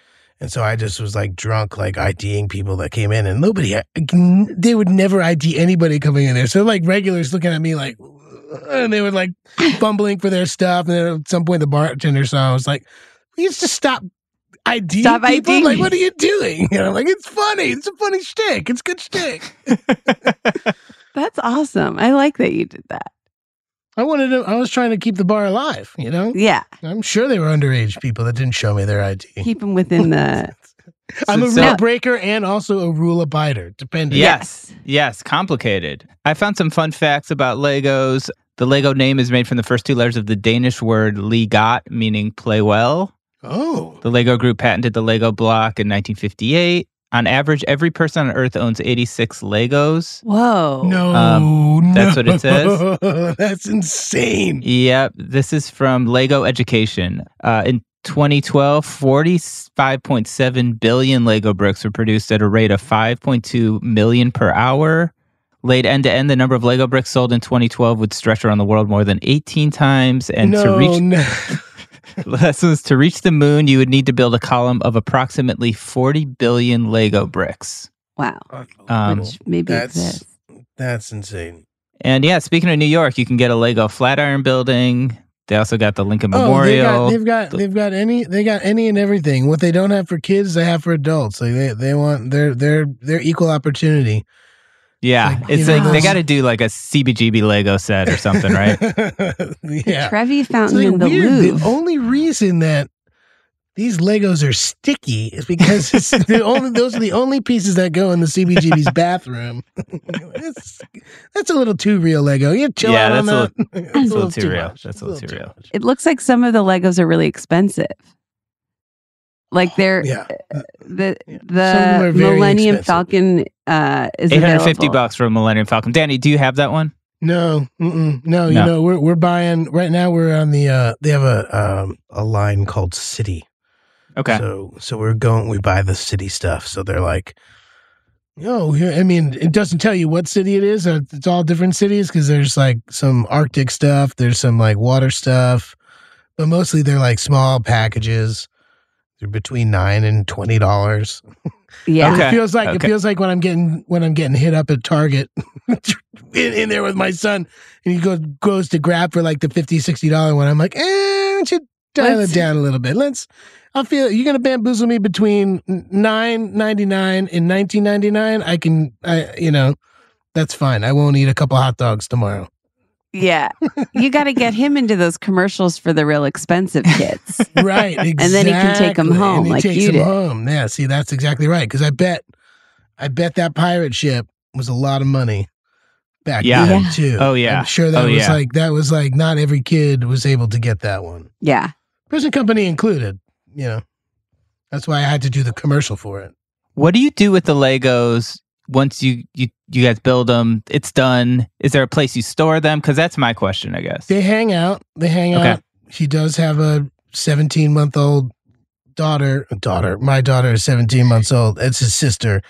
And so I just was like drunk, like IDing people that came in and nobody, they would never ID anybody coming in there. So like regulars looking at me like, and they were like fumbling for their stuff. And then at some point the bartender saw, I was like, you just stop ID Stop people? IDing Like, what are you doing? And I'm like, it's funny. It's a funny shtick. It's good shtick. that's awesome. I like that you did that. I wanted to, I was trying to keep the bar alive, you know? Yeah, I'm sure they were underage people that didn't show me their ID. keep them within the. I'm a rule breaker and also a rule abider, depending. Yes. Yes, complicated. I found some fun facts about Legos. The Lego name is made from the first two letters of the Danish word leg godt, meaning play well. Oh. The Lego group patented the Lego block in 1958. On average, every person on Earth owns 86 Legos. Whoa. No, Um, that's what it says. that's insane. Yep, this is from Lego Education. Uh, in 2012, 45.7 billion Lego bricks were produced at a rate of 5.2 million per hour. Laid end to end, the number of Lego bricks sold in 2012 would stretch around the world more than 18 times. And no, to reach no. lessons to reach the moon, you would need to build a column of approximately 40 billion Lego bricks. Wow. Um, Which maybe that's exists. that's insane. and yeah, speaking of New York, you can get a Lego Flatiron building. They also got the Lincoln Oh, Memorial. they've got, they've got they've got any they got any and everything. What they don't have for kids, they have for adults. Like they they want their their their equal opportunity. Yeah, Like, it's you know, like they got to do like a CBGB Lego set or something, right? yeah. Trevi Fountain like in the weird. Louvre. The only reason that these Legos are sticky is because it's the only those are the only pieces that go in the CBGB's bathroom. It's- that's a little too real Lego. You chill Yeah, out on that's that. a That's a little too real. much. That's a little too real. much. It looks like some of the Legos are really expensive. Like they're Yeah. Uh, the Yeah. Some of them the are Millennium expensive. Falcon uh is 850 available. bucks for a Millennium Falcon. Danny, do you have that one? No, mm-mm, no, you know we're we're buying right now. We're on the uh they have a um a line called City. Okay. So so we're going we buy the city stuff. So they're like Oh, I mean it doesn't tell you what city it is. Uh, It's all different cities because there's like some Arctic stuff, there's some like water stuff. but mostly they're like small packages. They're between nine and twenty dollars. Yeah. Okay. It feels like it feels like when I'm getting when I'm getting hit up at Target in, in there with my son, and he goes goes to grab for like the 50 60 dollar one. I'm like, eh, why don't you dial Let's- it down a little bit. Let's. I feel you're gonna bamboozle me between nine ninety nine and nineteen ninety nine. I can, I you know, that's fine. I won't eat a couple hot dogs tomorrow. Yeah. You got to get him into those commercials for the real expensive kits. Right, exactly. And then he can take 'em home And he like takes you 'em did. home. Yeah, see, that's exactly right. Because I bet, I bet that pirate ship was a lot of money back Yeah. then Yeah. too. Oh, yeah. I'm sure that Oh, was yeah. like that was like not every kid was able to get that one, Yeah. prison company included. You know, that's why I had to do the commercial for it. What do you do with the Legos once you you you guys build them? It's done. Is there a place you store them? Because that's my question, I guess. They hang out. They hang Okay. out. He does have a 17 month old daughter. Daughter. My daughter is 17 months old. It's his sister.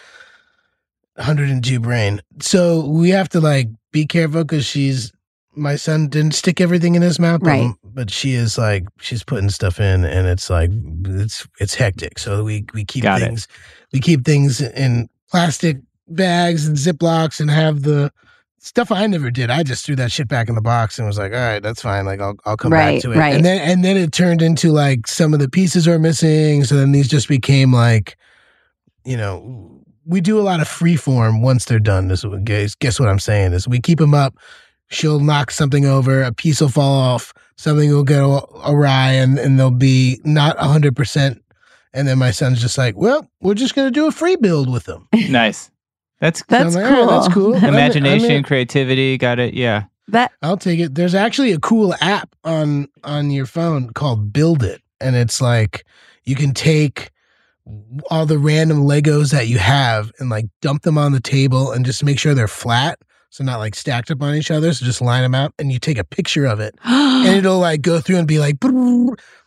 102 brain. So we have to like be careful because she's my son didn't stick everything in his mouth, but- Right. But she is like she's putting stuff in, and it's like it's it's hectic. So we we keep Got it. things we keep things in plastic bags and ziplocs, and have the stuff I never did. I just threw that shit back in the box and was like, all right, that's fine. Like I'll I'll come Right, back to it. right. And then and then it turned into like some of the pieces are missing. So then these just became like, you know, we do a lot of free form once they're done. This guess guess what I'm saying is we keep them up. She'll knock something over, a piece will fall off, something will go awry, and and they'll be not hundred percent. And then my son's just like, well, we're just gonna do a free build with them. nice. That's So That's like, cool. "All right, that's cool. I'm in- I'm imagination, creativity. Got it. Yeah. That I'll take it. There's actually a cool app on on your phone called Brickit, and it's like you can take all the random Legos that you have and like dump them on the table and just make sure they're flat, so not like stacked up on each other. So just line them out, and you take a picture of it, and it'll like go through and be like,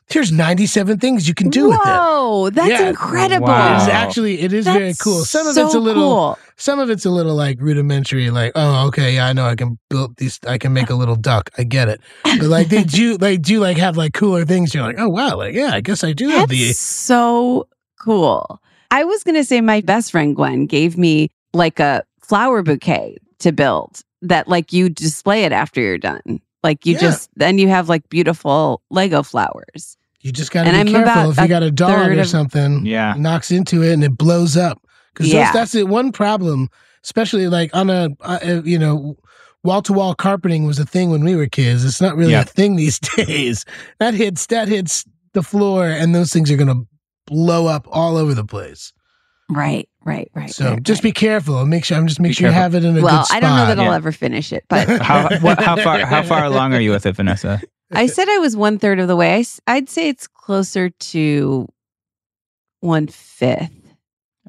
"Brrr, "Here's 97 things you can do with it." Whoa, that's Yeah. incredible. Wow. It's actually it is That's very cool. Some of so it's a little cool. some of it's a little like rudimentary, like, oh, okay, yeah, I know I can build these I can make a little duck. I get it. But like they do they do like have like cooler things. You're like, oh wow, like yeah, I guess I do have That's the so cool. I was going to say my best friend Gwen gave me like a flower bouquet to build that like you display it after you're done. Like you Yeah. just then you have like beautiful Lego flowers. you just gotta And be I'm careful if you got a dog third or of- something Yeah. knocks into it and it blows up. Because Yeah. that's it. One problem, especially like on a uh, you know wall to wall carpeting was a thing when we were kids. It's not really Yeah. a thing these days. That hits that hits the floor, and those things are gonna blow up all over the place. Right, right, right. So right, just right. be careful. Make sure I'm just make Be sure you have it in a well, good spot. Well, I don't know that I'll ever finish it, but How what, how far how far along are you with it, Vanessa? I said I was one third of the way. I'd say it's closer to one fifth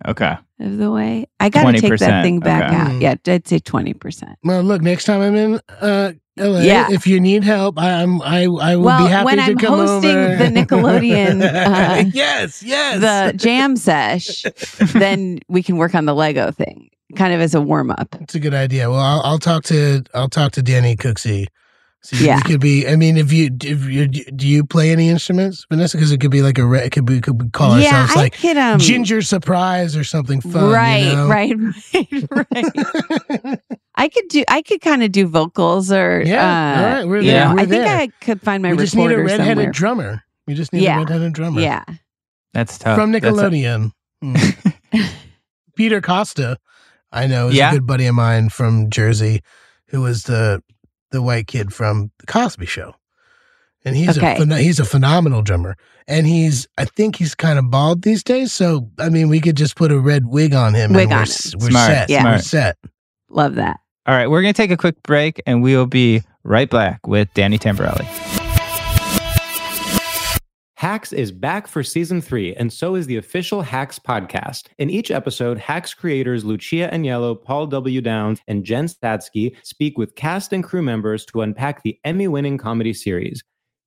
Okay. of the way. I got to take 20%, that thing back okay. out. Mm. Yeah, I'd say twenty percent. Well, look, next time I'm in uh, LA, Yeah. if you need help, I, I'm I I will Well, be happy to do that. when to I'm come hosting over. the Nickelodeon, uh, yes, yes. The jam sesh, then we can work on the Lego thing, kind of as a warm up. It's a good idea. Well, I'll, I'll talk to I'll talk to Danny Cooksey. See, Yeah. it could be. I mean, if you if you do you play any instruments, Vanessa? Because it could be like a it could be could we call yeah, ourselves I like could um, Ginger Surprise or something fun. right, you know? right, right, right. I could do. I could kind of do vocals or Yeah, uh, all right, we're there, know, we're I think there. I could find my we just need a redheaded somewhere. drummer. We just need Yeah. a redheaded drummer. Yeah, That's tough. from That's a- Nickelodeon. Mm. Peter Costa, I know, is Yeah? a good buddy of mine from Jersey, who was the the white kid from the Cosby Show, and he's Okay. a phen- he's a phenomenal drummer, and he's I think he's kind of bald these days. So I mean, we could just put a red wig on him, Wig and we're, on him. we're Smart, set. Yeah. We're set. love that. All right, we're going to take a quick break and we will be right back with Danny Tamberelli. Hacks is back for season three, and so is the official Hacks podcast. In each episode, Hacks creators Lucia Aniello, Paul W. Downs, and Jen Statsky speak with cast and crew members to unpack the Emmy winning comedy series.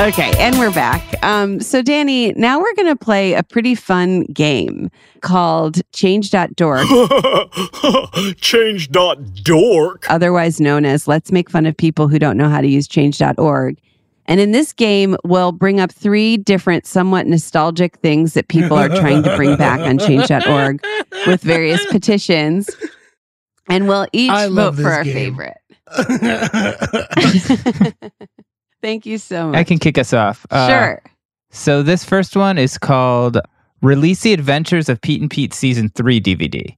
Okay, and we're back. Um, so, Danny, now we're going to play a pretty fun game called Change.dork, Change.dork. otherwise known as Let's Make Fun of People Who Don't Know How to Use Change.org. And in this game, we'll bring up three different, somewhat nostalgic things that people are trying to bring back on Change.org with various petitions. And we'll each vote for our game. favorite. Thank you so much. I can kick us off. Uh, sure. So this first one is called Release the Adventures of Pete and Pete Season 3 DVD.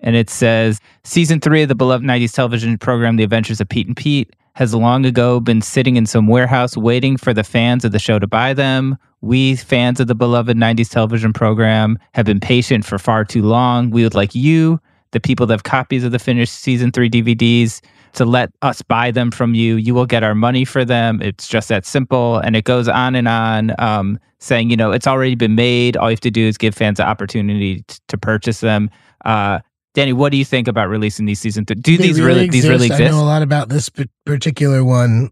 And it says Season 3 of the beloved 90s television program The Adventures of Pete and Pete has long ago been sitting in some warehouse waiting for the fans of the show to buy them. We, fans of the beloved 90s television program, have been patient for far too long. We would like you, the people that have copies of the finished Season 3 DVDs, to let us buy them from you. You will get our money for them. It's just that simple. And it goes on and on, um, saying, you know, it's already been made. All you have to do is give fans the opportunity t- to purchase them. Uh, Danny, what do you think about releasing these season? Th- do They these really these really exist? I know a lot about this p- particular one.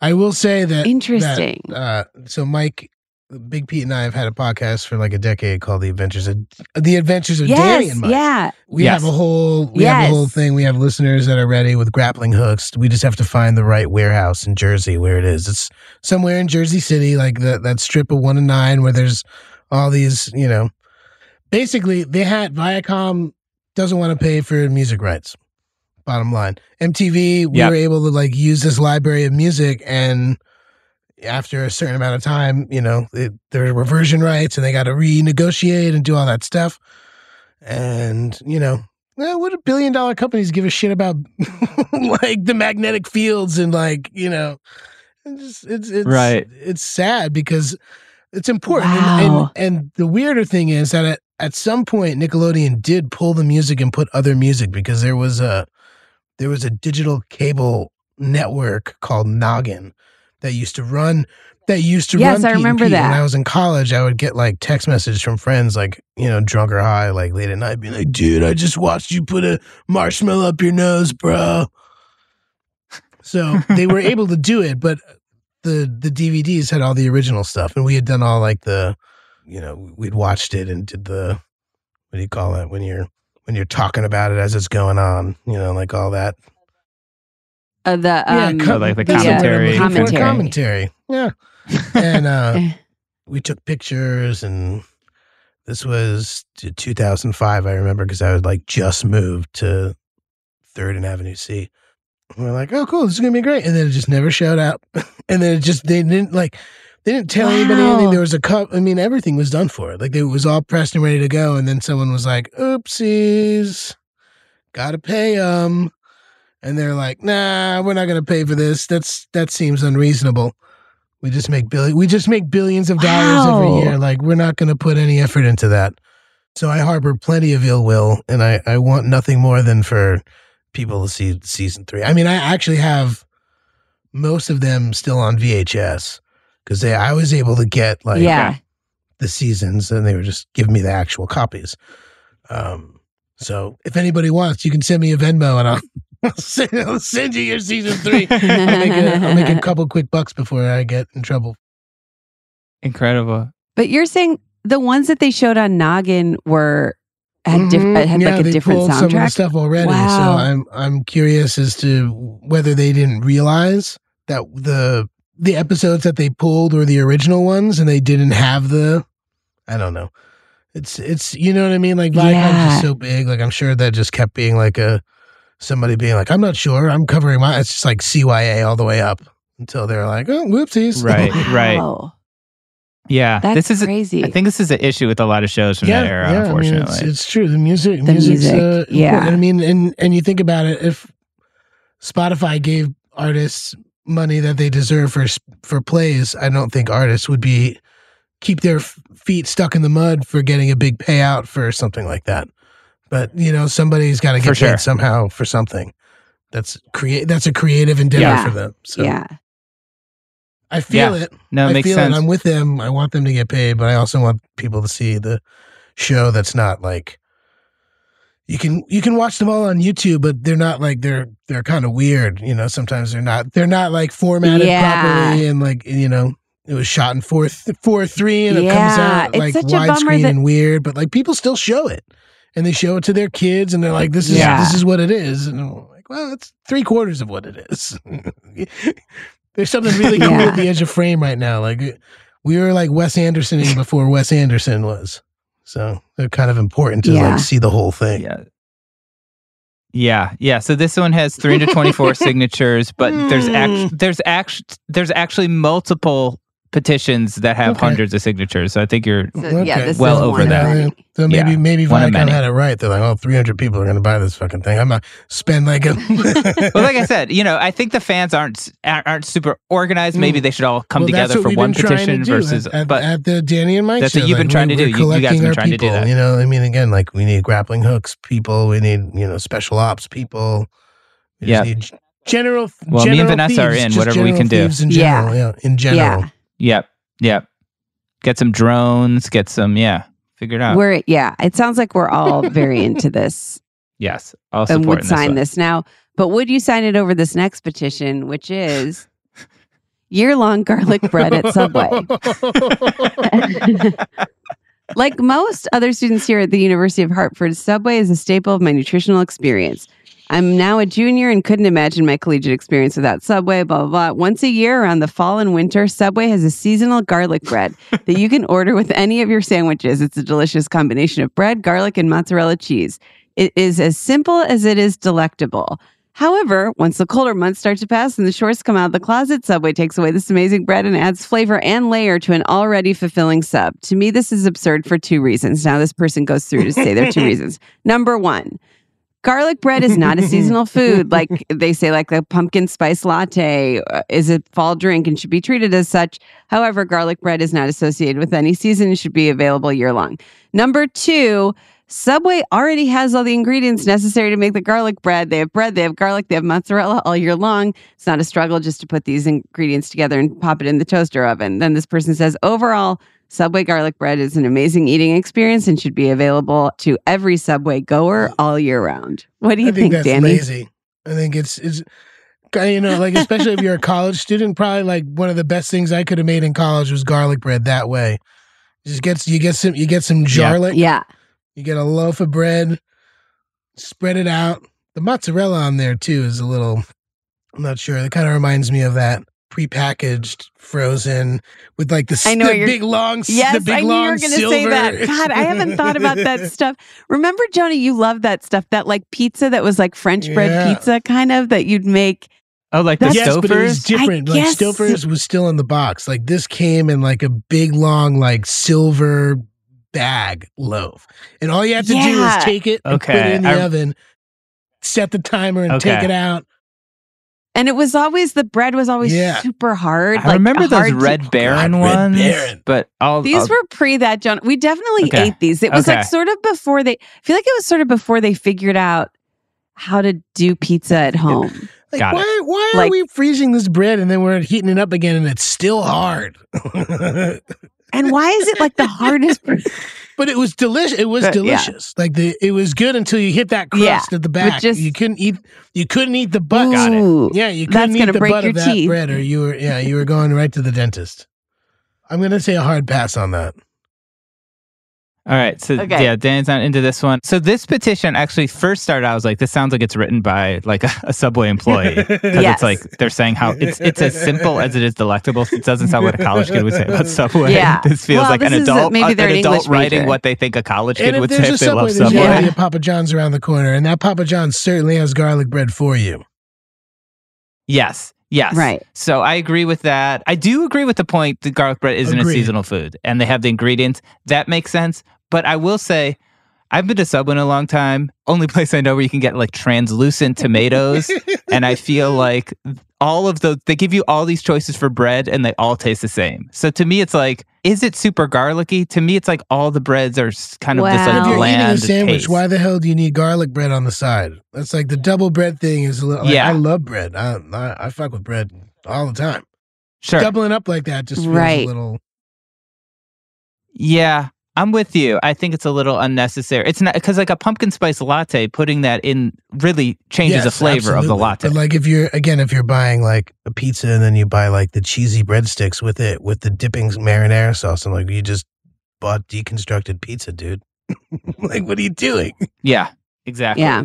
I will say that that, Interesting. uh, so Mike, Big Pete, and I have had a podcast for like a decade called "The Adventures of The Adventures of Danny and Mike." Yeah. We Yes. have a whole we have a whole thing. We have listeners that are ready with grappling hooks. We just have to find the right warehouse in Jersey where it is. It's somewhere in Jersey City, like that that strip of one and nine where there's all these, you know. Basically, they had Viacom doesn't want to pay for music rights. Bottom line, MTV, we Yep. were able to like use this library of music, and after a certain amount of time, you know, it, there were reversion rights, and they got to renegotiate and do all that stuff. And you know, well, what do billion dollar companies give a shit about like the magnetic fields and like you know, it's it's it's Right. It's sad because it's important. And- Wow. And, and the weirder thing is that at, at some point Nickelodeon did pull the music and put other music because there was a there was a digital cable network called Noggin that used to run that used to Yes, run I Pete and remember Pete. that. When I was in college, I would get like text messages from friends like, you know, drunk or high, like late at night, being like, dude, I just watched you put a marshmallow up your nose, bro. So they were able to do it, but the the DVDs had all the original stuff, and we had done all like the, you know, we'd watched it and did the, what do you call it when you're when you're talking about it as it's going on, you know, like all that. Uh, the um, co- Oh, like the that's what commentary. looking for, Commentary. commentary. Yeah, and uh, Eh. we took pictures, and this was 2005. I remember because I was like just moved to Third and Avenue C. And we're like, oh, cool, this is gonna be great, and then it just never showed up, and then it just they didn't like. They didn't tell anybody anything. There was a cup. I mean, everything was done for it. Like it was all pressed and ready to go. And then someone was like, "Oopsies, gotta pay them." And they're like, "Nah, we're not gonna pay for this. That's that seems unreasonable. We just make billion. We just make billions of dollars Wow. every year. Like we're not gonna put any effort into that." So I harbor plenty of ill will, and I I want nothing more than for people to see season three. I mean, I actually have most of them still on VHS because they I was able to get like yeah. the seasons and they were just giving me the actual copies. Um, so if anybody wants, you can send me a Venmo and I'll, I'll, send, I'll send you your season three. I'll make, a, I'll make a couple quick bucks before I get in trouble. Incredible. But you're saying the ones that they showed on Noggin were had, diff- Mhm. had yeah, like a they different pulled some of the stuff already. Wow. So I'm I'm curious as to whether they didn't realize that the the episodes that they pulled were the original ones and they didn't have the I don't know. It's it's you know what I mean? Like Viacom's Yeah. just so big. Like I'm sure that just kept being like a somebody being like, I'm not sure. I'm covering my it's just like CYA all the way up until they're like, oh whoopsies. Right. right. Yeah. That's this is. crazy. I think this is an issue with a lot of shows from yeah, that era. yeah. I mean, unfortunately. it's, it's true. The music, The music, uh, yeah. important. I mean, and and you think about it, if Spotify gave artists money that they deserve for for plays, I don't think artists would be keep their f- feet stuck in the mud for getting a big payout for something like that. But you know, somebody's got to get sure. paid somehow for something. That's create. That's a creative endeavor Yeah. for them. So yeah. I feel Yeah. it. no, it I makes feel sense. it. I'm with them. I want them to get paid, but I also want people to see the show that's not like you can you can watch them all on YouTube, but they're not like they're they're kind of weird. You know, sometimes they're not they're not like formatted Yeah. properly and like you know it was shot in four th- four three and it comes out like such a bummer widescreen that- and weird, but like people still show it and they show it to their kids and they're like this is Yeah. this is what it is and I'm like well it's three quarters of what it is. There's something really cool Yeah. at the edge of frame right now. Like we were like Wes Anderson before Wes Anderson was. So they're kind of important to Yeah. like see the whole thing. Yeah. Yeah, yeah. So this one has 324 signatures, but there's Hmm. act- there's act- there's actually multiple petitions that have Okay. hundreds of signatures. So I think you're So, yeah, Okay. this Well over that. So maybe Yeah, maybe one of Viacom had it right. They're like, oh, 300 people are going to buy this fucking thing. I'm not spend like a. well, like I said, you know, I think the fans aren't aren't super organized. Maybe mm. they should all come Well, together for one been trying to petition versus. at, at, but at the Danny and Mike That's show. what you've been trying to we're do. You- you guys have been our trying to do that. You know, I mean, again, like we need grappling hooks people. We need you know special ops people. We Yeah. just need g- general. Well, me and general Vanessa are in, whatever we can do. thieves In Yeah. general, yeah. In general. Yeah. Yep, yep. Get some drones. Get some. Yeah, figure it out. We're yeah. It sounds like we're all very into this yes, I'll and would sign this now. But would you sign it over this next petition, which is year long garlic bread at Subway? like most other students here at the University of Hartford, Subway is a staple of my nutritional experience. I'm now a junior and couldn't imagine my collegiate experience without Subway, blah, blah, blah. Once a year around the fall and winter, Subway has a seasonal garlic bread that you can order with any of your sandwiches. It's a delicious combination of bread, garlic, and mozzarella cheese. It is as simple as it is delectable. However, once the colder months start to pass and the shorts come out of the closet, Subway takes away this amazing bread and adds flavor and layer to an already fulfilling sub. To me, this is absurd for two reasons. Now, this person goes through to say there are two reasons. Number one, garlic bread is not a seasonal food. Like they say, like the pumpkin spice latte uh, is a fall drink and should be treated as such. However, garlic bread is not associated with any season and should be available year long. Number two, Subway already has all the ingredients necessary to make the garlic bread. They have bread, they have garlic, they have mozzarella all year long. It's not a struggle just to put these ingredients together and pop it in the toaster oven. Then this person says, overall, Subway garlic bread is an amazing eating experience and should be available to every Subway goer all year round. What do you I think, that's Danny? lazy. I think it's it's uh, you know like especially if you're a college student, probably like one of the best things I could have made in college was garlic bread that way. You just get you get some you get some garlic, Yeah. you get a loaf of bread, spread it out. The mozzarella on there too is a little. I'm not sure. It kind of reminds me of that prepackaged frozen with like the, I know the big long s- Yes, the big I knew you long were going to say that. God, I haven't thought about that stuff. Remember, Joni, you loved that stuff, that like pizza that was like French bread Yeah. pizza kind of that you'd make. Oh, like the That's- yes, but it was Stouffer's? different. I Like guess- Stouffer's was still in the box. Like this came in like a big long like silver bag loaf, and all you have to do is take it and put it in the I- oven, set the timer, and Okay. take it out. And it was always the bread was always Yeah. super hard. I like, remember those hard to- Red Baron God, Red ones, Baron. but all These all- were pre that, John. We definitely Okay. ate these. It was Okay. like sort of before they. I feel like it was sort of before they figured out how to do pizza at home. Like Got it. why? Why are Like- we freezing this bread and then we're heating it up again and it's still hard? and why is it like the hardest? But it was delicious. It was But, yeah. delicious. Like the it was good until you hit that crust Yeah, at the back. just- you couldn't eat. You couldn't eat the butt. Ooh. Yeah, you couldn't eat the butt of that teeth. bread, or you were yeah you were going right to the dentist. I'm gonna say a hard pass on that. All right. So Okay. yeah, Danny's not into this one. So this petition actually first started. I was like, this sounds like it's written by like a, a subway employee because Yes. it's like they're saying how it's it's as simple as it is delectable. It doesn't sound what a college kid would say about Subway. Yeah. this feels Well, like an this is a- adult, maybe uh, they're an an adult English writing major. what they think a college kid And would there's say a if they subway, love there's Subway. gotta Yeah. a Papa John's around the corner, and that Papa John's certainly has garlic bread for you. Yes. Yes. Right. So I agree with that. I do agree with the point that garlic bread isn't Agreed. a seasonal food and they have the ingredients. That makes sense. But I will say, I've been to Subway in a long time. Only place I know where you can get like translucent tomatoes. and I feel like all of those, they give you all these choices for bread and they all taste the same. So to me, it's like, is it super garlicky? To me, it's like all the breads are kind of this Wow. like if you're eating a sandwich, taste. why the hell do you need garlic bread on the side? That's like the double bread thing is. a little- Like, Yeah. I love bread. I, I I fuck with bread all the time. Sure. Doubling up like that just feels Right. a little. Yeah, I'm with you. I think it's a little unnecessary. It's not because like a pumpkin spice latte, putting that in really changes the Yes, flavor of the latte. But like if you're again, if you're buying like a pizza and then you buy like the cheesy breadsticks with it with the dipping marinara sauce, and like you just bought deconstructed pizza, dude. like what are you doing? yeah, exactly. Yeah.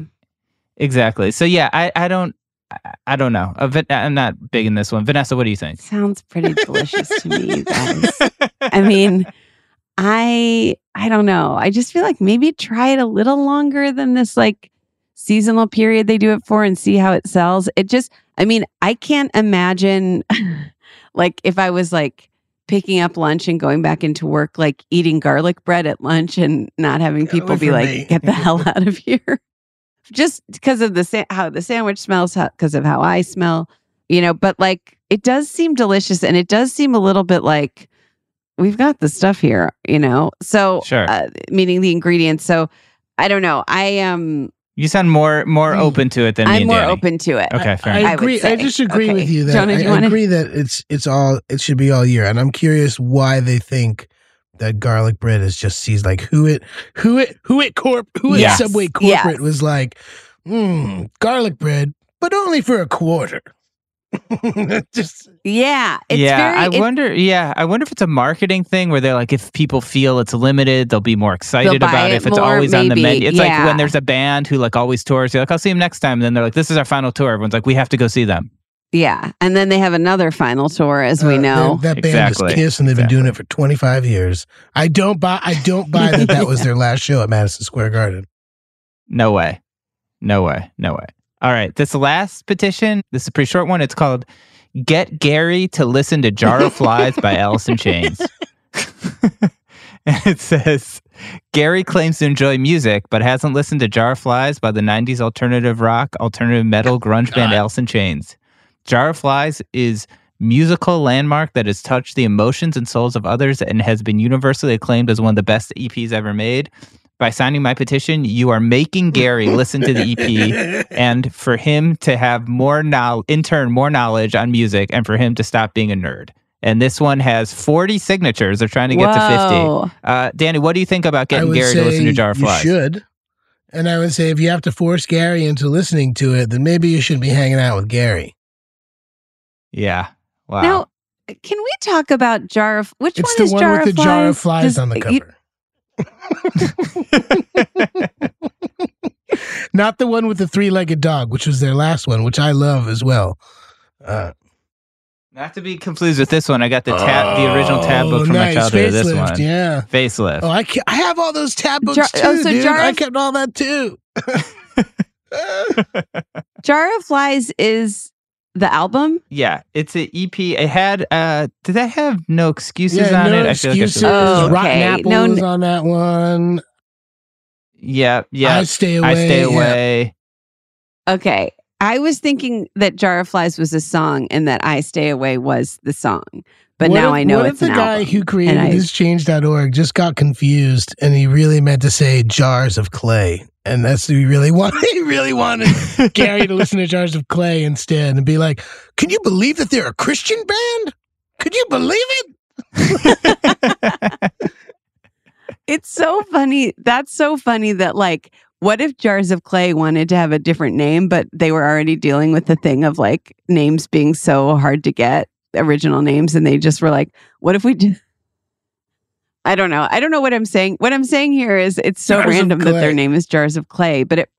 exactly. So yeah, I I don't I- I don't know. Uh, Van- I'm not big in this one. Vanessa, what do you think? Sounds pretty delicious to me, you guys. I mean, I I don't know. I just feel like maybe try it a little longer than this like seasonal period they do it for and see how it sells. It just I mean, I can't imagine like if I was like picking up lunch and going back into work like eating garlic bread at lunch and not having people be like me. get the hell out of here. Just because of the sa- how the sandwich smells because of how I smell you know but like it does seem delicious and it does seem a little bit like we've got the stuff here you know so Sure. uh, meaning the ingredients so i don't know i am You sound more more Mm. open to it than me i'm more Danny. open to it Okay, fair I enough. I would agree. I, say. just agree Okay. with you that Jonah, I, you I wanna- agree that it's it's all it should be all year, and I'm curious why they think that garlic bread is just sees like who it who it who it corp who it Yes. Subway Yes. corporate was like, hmm, garlic bread, but only for a quarter. just yeah it's yeah, very I it's- wonder. Yeah, I wonder if it's a marketing thing where they're like, if people feel it's limited, they'll be more excited about it. it If it's more, always on the menu, it's like when there's a band who like always tours. You're like, I'll see them next time. And then they're like, this is our final tour. Everyone's like, we have to go see them. yeah and then they have another final tour as we uh, know that, that band Exactly. is Kiss, and they've been doing it for 25 years. I don't buy. I don't buy that that was their last show at Madison Square Garden. No way. No way. No way. All right. This last petition, this is a pretty short one. It's called Get Gary to Listen to Jar of Flies by in Chains. and it says Gary claims to enjoy music, but hasn't listened to Jar of Flies by the 90s alternative rock, alternative metal grunge band in Chains. Jar of Flies is musical landmark that has touched the emotions and souls of others and has been universally acclaimed as one of the best EPs ever made. By signing my petition, you are making Gary listen to the EP and for him to have more knowledge, in turn, more knowledge on music and for him to stop being a nerd. And this one has 40 signatures. They're trying to get to 50. Uh, Danny, what do you think about getting Gary to listen to Jar of Flies? You should. And I would say if you have to force Gary into listening to it, then maybe you shouldn't be hanging out with Gary. Yeah. Wow. now can we talk about jar of which It's one is one jar with of the flies jar of flies Does- on the you- cover. Not the one with the three legged dog, which was their last one, which I love as well. Uh, Not to be confused with this one. I got the tab, the original tab book oh, from my nice. childhood. This one. Yeah. Facelift. Oh, I, ca- I have all those tab books Jar- too, oh, so dude. jar I kept all that too. jar of flies is the album? Yeah, it's an EP. It had. uh Did that have no excuses Yeah, on no it? I feel like I excuses. should- Oh, Rotten okay. apples No- on that one. Yeah, yeah. I stay away. I stay yeah. Okay. I was thinking that Jar of Flies was a song and that I Stay Away was the song. But What now if- I know what it's if the an guy album. who created I- this change.org just got confused and he really meant to say jars of clay. And that's what he really wanted he really wanted Gary to listen to jars of clay instead and be like, Can you believe that they're a Christian band? Could you believe it? It's so funny. That's so funny that like what if Jars of Clay wanted to have a different name, but they were already dealing with the thing of like names being so hard to get, original names, and they just were like, what if we did I don't know. I don't know what I'm saying. What I'm saying here is it's so Jars random that their name is Jars of Clay, but it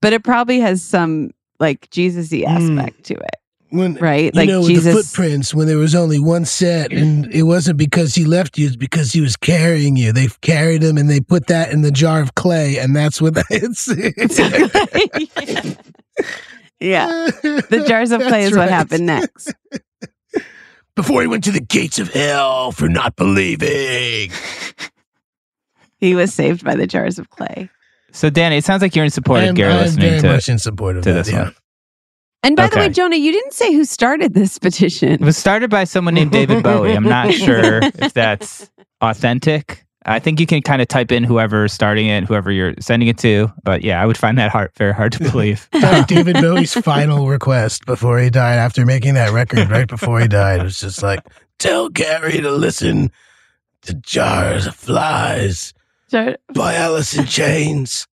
but it probably has some like Jesus-y Mm. aspect to it. When Right? you like know, with Jesus the footprints when there was only one set and it wasn't because he left you, it's because he was carrying you. They carried him and they put that in the jar of clay and that's what it's yeah. The jars of clay That's is what right. happened next. Before he went to the gates of hell for not believing. He was saved by the jars of clay. So, Danny, it sounds like you're in support I'm, of Gary I'm listening very to. much in support of to that. this yeah. one. And by the way, Jonah, you didn't say who started this petition. It was started by someone named David Bowie. I'm not sure if that's authentic. I think you can kind of type in whoever's starting it, whoever you're sending it to. But yeah, I would find that hard, very hard to believe. David Bowie's final request before he died, after making that record right before he died, was just like, tell Gary to listen to Jars of Flies Jar- by Alice in Chains.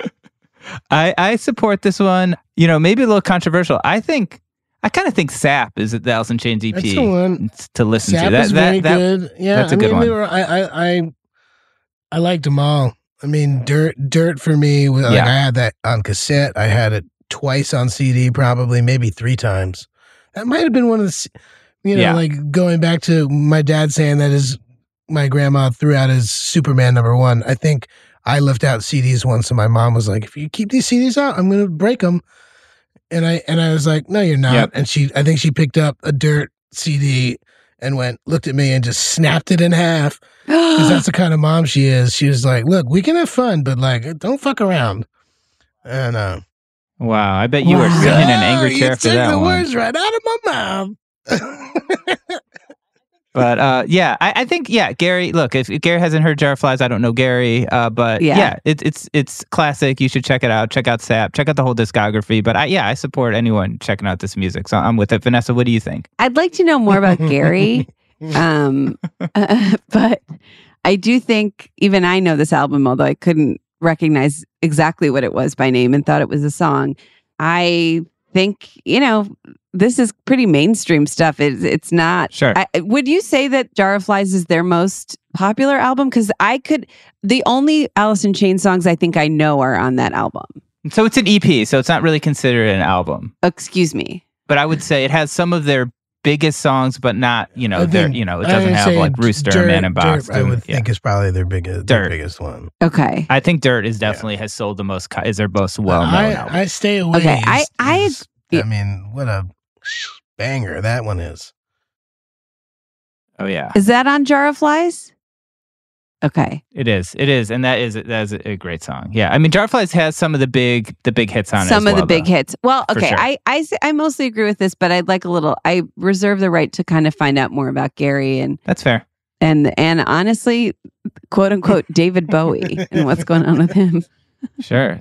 I, I support this one. You know, maybe a little controversial. I think I kind of think Sap is a Alice in Chains EP That's the one. to listen Sap to. That, is that, very that- good. Yeah, that's a I good mean, they one. were- I, I, I, I liked them all. I mean, Dirt, Dirt for me, like Yeah. I had that on cassette. I had it twice on CD, probably maybe three times. That might have been one of the, you know, Yeah. like going back to my dad saying that his my grandma threw out his Superman number one. I think I left out CDs once, and my mom was like, "If you keep these CDs out, I'm going to break them." And I and I was like, "No, you're not." Yep. And she, I think she picked up a Dirt CD and went, looked at me, and just snapped it in half because that's the kind of mom she is. She was like, "Look, we can have fun, but like, don't fuck around." And uh, wow, I bet you were sitting in an "Oh, angry you chair for took that the one. words right out of my mouth. But uh, yeah, I, I think yeah, Gary. Look, if, if Gary hasn't heard Jar Flies, I don't know Gary. Uh, but Yeah. yeah, it, it's it's classic. You should check it out. Check out Sap. Check out the whole discography. But I, yeah, I support anyone checking out this music. So I'm with it. Vanessa, what do you think? I'd like to know more about Gary. Um, uh, but I do think even I know this album, although I couldn't recognize exactly what it was by name and thought it was a song. I think, you know, this is pretty mainstream stuff. It's, it's not. Sure. I, would you say that Jar of Flies is their most popular album? Because I could, the only Alice in Chains songs I think I know are on that album. So it's an EP, so it's not really considered an album. Excuse me. But I would say it has some of their biggest songs, but not you know I their you know it doesn't have like Rooster, Dirt- Man in Box. Dirt, I would yeah. think is probably their biggest, their Dirt. biggest one. Okay. I think Dirt is definitely has sold the most. Is their most well known I. I stay away. Okay, I- is- I- is- I mean, what a banger that one is. oh yeah, Is that on Jar of Flies? Okay. it is. It is, and that is that is a great song. Yeah, I mean, Jarflies has some of the big the big hits on it. some as of the big though. hits. Well, For okay, sure. I mostly agree with this, but I'd like a little. I reserve the right to kind of find out more about Gary and That's fair. and and honestly, quote unquote, David Bowie and what's going on with him. Sure.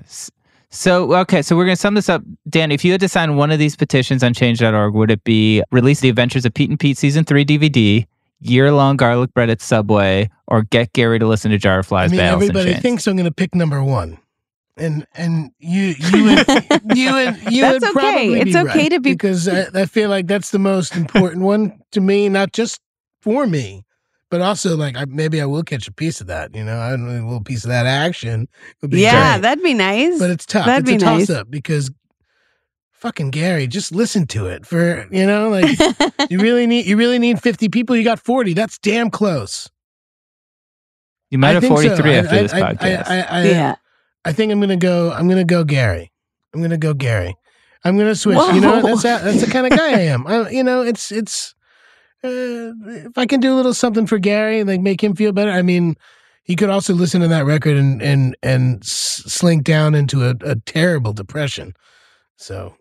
S- So, okay, so we're going to sum this up. Dan, if you had to sign one of these petitions on change.org, would it be release The Adventures of Pete and Pete Season 3 DVD, year long garlic bread at Subway, or get Gary to listen to Jar of Flies I Flies mean, by Alice in everybody Chains? thinks I'm going to pick number one, and and you you would you would you That's would okay. probably It's be okay right, to be- because I, I feel like that's the most important one to me, not just for me, but also like I, maybe I will catch a piece of that. You know, I don't know, a little piece of that action. Would be Yeah, great. that'd be nice. but it's tough. that'd it's be a toss up because fucking Gary, just listen to it for you know like. You really need you really need 50 people. You got 40. That's damn close. you might I have think so. 43 after I, this I, podcast. I, I, I, yeah. I think I'm gonna go I'm gonna go Gary. I'm gonna go Gary. I'm gonna switch. You know, that's how, that's the kind of guy I am. I, you know, it's it's if I can do a little something for Gary and like make him feel better. I mean, he could also listen to that record and and and slink down into a, a terrible depression. So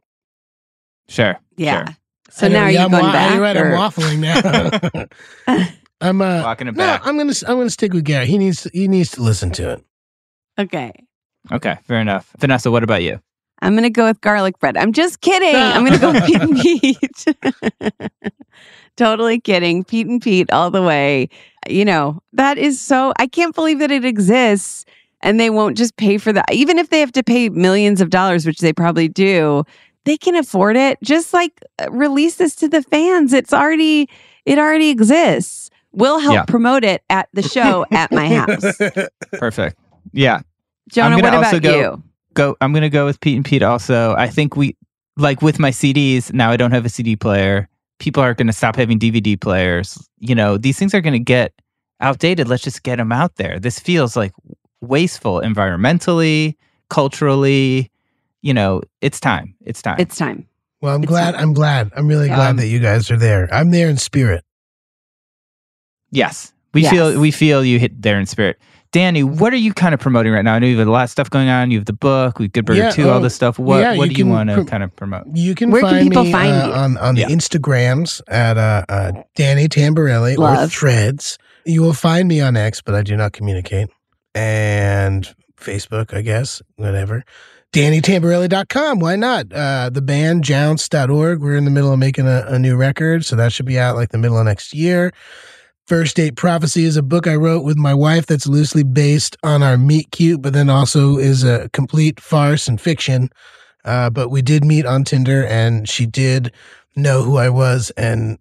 Sure. Yeah. Sure. So I know, now are yeah, you I'm going wa- back? You're right. or- I'm waffling now. I'm uh, Walking it back. no. I'm gonna I'm gonna stick with Gary. He needs to, he needs to listen to it. okay. Okay, fair enough. Vanessa, what about you? I'm gonna go with garlic bread. I'm just kidding. I'm gonna go with Pete and Pete. totally kidding. Pete and Pete all the way. You know, that is so I can't believe that it exists and they won't just pay for that. Even if they have to pay millions of dollars, which they probably do, they can afford it. Just like uh, release this to the fans. It's already it already exists. We'll help Yeah. promote it at the show at my house. Perfect. Yeah. Jonah, what about go- you? Go I'm gonna go with Pete and Pete also. I think we like with my CDs, now I don't have a CD player. People are gonna stop having DVD players. You know, these things are gonna get outdated. Let's just get them out there. This feels like wasteful environmentally, culturally. You know, it's time. It's time. It's time. Well, I'm It's glad. not- I'm glad. I'm really glad Um, that you guys are there. I'm there in spirit. Yes. We Yes. feel we feel you hit there in spirit. Danny, what are you kind of promoting right now? I know you have a lot of stuff going on. You have the book, we have Good Burger Yeah, 2, all oh, this stuff. What yeah, what you do you want to prom- kind of promote? You can Where can people me find uh, you? on on Yeah. the Instagrams at uh, uh, Danny Tamberelli or Threads. You will find me on X, but I do not communicate. And Facebook, I guess, whatever. DannyTamberelli.com. Why not? Uh, the band jounce.org. We're in the middle of making a, a new record, so that should be out like the middle of next year. First Date Prophecy is a book I wrote with my wife that's loosely based on our meet cute, but then also is a complete farce and fiction. Uh, but we did meet on Tinder, and she did know who I was and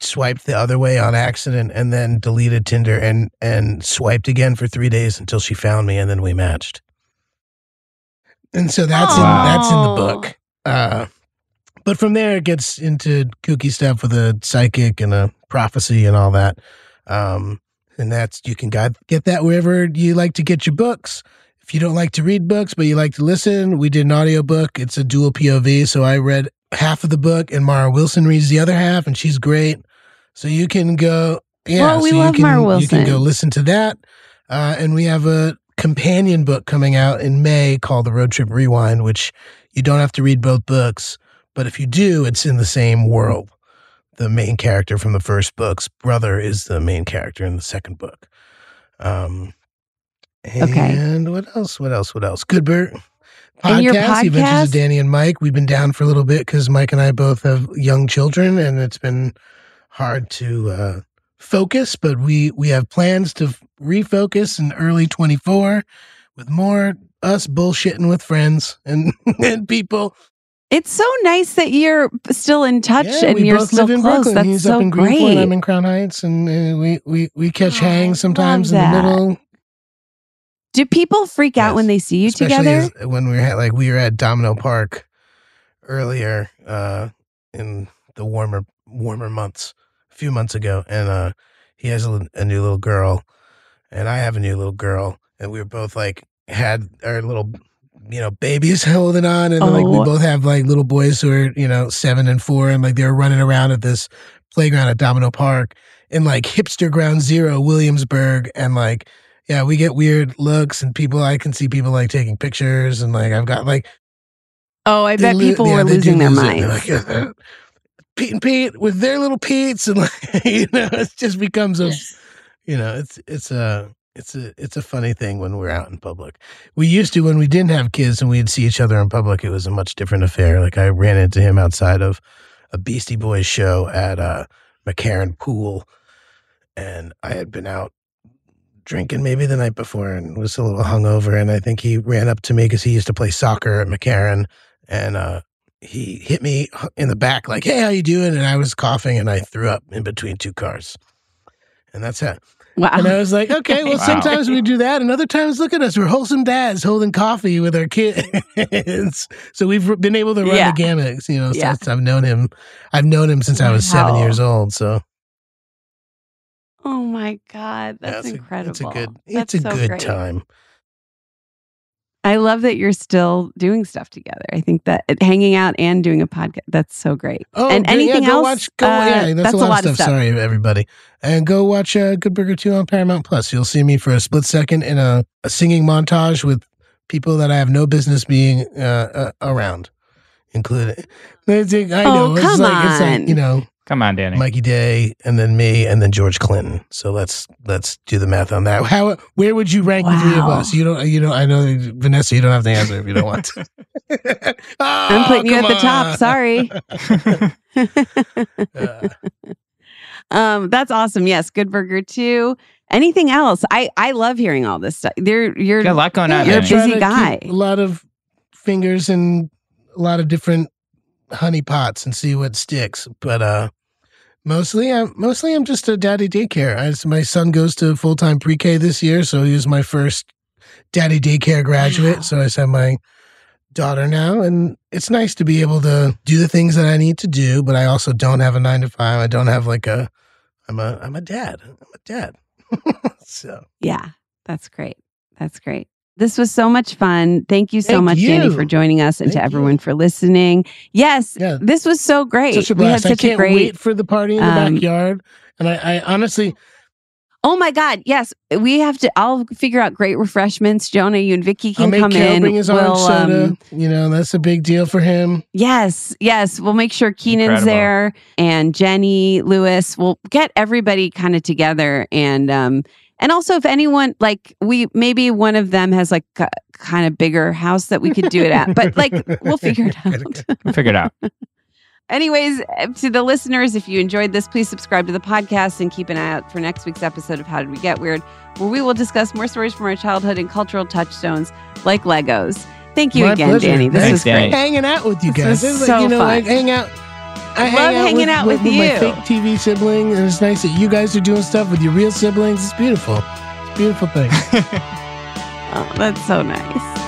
swiped the other way on accident, and then deleted Tinder and and swiped again for three days until she found me, and then we matched. And so that's in, that's in the book. Uh, but from there, it gets into kooky stuff with a psychic and a prophecy and all that. Um, and that's you can get that wherever you like to get your books. If you don't like to read books, but you like to listen, we did an audiobook. It's a dual POV. So I read half of the book and Mara Wilson reads the other half, and she's great. So you can go, yeah, Well, we so love you can, Mara You can go listen to that. Uh, and we have a companion book coming out in May called The Road Trip Rewind, which you don't have to read both books. But if you do, it's in the same world. The main character from the first book's brother is the main character in the second book. Um, Okay. And what else? What else? What else? Good Burger. And your The Adventures podcast? of Danny and Mike. We've been down for a little bit because Mike and I both have young children, and it's been hard to uh, focus. But we we have plans to refocus in early twenty four with more us bullshitting with friends and and people. It's so nice that you're still in touch Yeah, and you're both still close. Brooklyn. That's He's so up in Greenpoint. great. I'm in Crown Heights, and uh, we we we catch Oh, hangs sometimes in the middle. Do people freak out when they see you Especially together? when we were at like we were at Domino Park earlier uh in the warmer warmer months a few months ago and uh he has a, a new little girl and I have a new little girl and we were both like had our little you know babies holding on and like we Oh. both have like little boys who are you know 7 and 4 and like they're running around at this playground at Domino Park in like hipster ground zero Williamsburg and like yeah, we get weird looks and people. I can see people like taking pictures and like I've got like Oh, I bet people yeah, were losing their minds. Like, "Uh, Pete and Pete with their little Pete's and like you know it just becomes a you know it's it's a it's a it's a funny thing when we're out in public. We used to when we didn't have kids and we'd see each other in public. It was a much different affair. Like I ran into him outside of a Beastie Boys show at uh, McCarren Pool, and I had been out drinking maybe the night before and was a little hungover. And I think he ran up to me because he used to play soccer at McCarren, and uh, he hit me in the back like, "Hey, how you doing?" And I was coughing and I threw up in between two cars, and that's it. Wow. And I was like, okay, well, Wow. sometimes we do that, and other times, look at us, we're wholesome dads holding coffee with our kids. so we've been able to run Yeah. the gamut. You know, Yeah. I've known him, I've known him since I was seven years old. So oh my God. yeah, That's it's a- incredible. it's a good, That's it's a so good great. time. I love that you're still doing stuff together. I think that hanging out and doing a podcast, that's so great. Oh, and good- anything yeah, go else? Watch, go, uh, yeah, that's, a lot, of stuff. Sorry, everybody. And go watch uh, Good Burger 2 on Paramount Plus. You'll see me for a split second in a, a singing montage with people that I have no business being uh, uh, around, including. It's- I Oh, know. it's come like, It's on. like, you know, Come on, Danny. Mikey Day and then me and then George Clinton. So let's let's do the math on that. How where would you rank the three of us? You don't you don't I know Vanessa, you don't have to answer if you don't want to. I'm Oh, putting you at come the top. Sorry. Uh, um, that's awesome. Yes, Good Burger too. Anything else? I I love hearing all this stuff. You're you're Got a lot going on. You're a busy guy. A lot of fingers and a lot of different honey pots and see what sticks. But uh mostly I'm mostly I'm just a daddy daycare. I, my son goes to full time pre K this year, so he was my first daddy daycare graduate. Wow. So I have my daughter now and it's nice to be able to do the things that I need to do, but I also don't have a nine to five. I don't have like a I'm a I'm a dad. I'm a dad. so Yeah, that's great. That's great. This was so much fun. Thank you so Thank much, Danny, for joining us and to everyone you. for listening. Yes, Yeah. this was so great. such a we had blast. I such a can't great. wait for the party in the um, backyard. And I, I honestly, Oh my God! Yes, we have to. I'll figure out great refreshments. Jonah, you and Vicky I'll can come Kel in. bring his We'll, soda. um, you know, that's a big deal for him. Yes, yes. We'll make sure Kenan's Incredible. there and Jenny, Lewis. We'll get everybody kind of together and um and also if anyone like we maybe one of them has like a kind of bigger house that we could do it at. But like we'll figure it out. We'll figure it out. Anyways, uh, to the listeners, if you enjoyed this, please subscribe to the podcast and keep an eye out for next week's episode of How Did We Get Weird, where we will discuss more stories from our childhood and cultural touchstones like Legos. Thank you My again, pleasure. Danny. This Thanks, was Danny. great. Hanging out with you This guys. was It's so you know, fun. I hang out. I, I hang love out hanging with, out with, with my you. fake TV sibling, and it's nice that you guys are doing stuff with your real siblings. It's beautiful. It's a beautiful thing. Oh, that's so nice.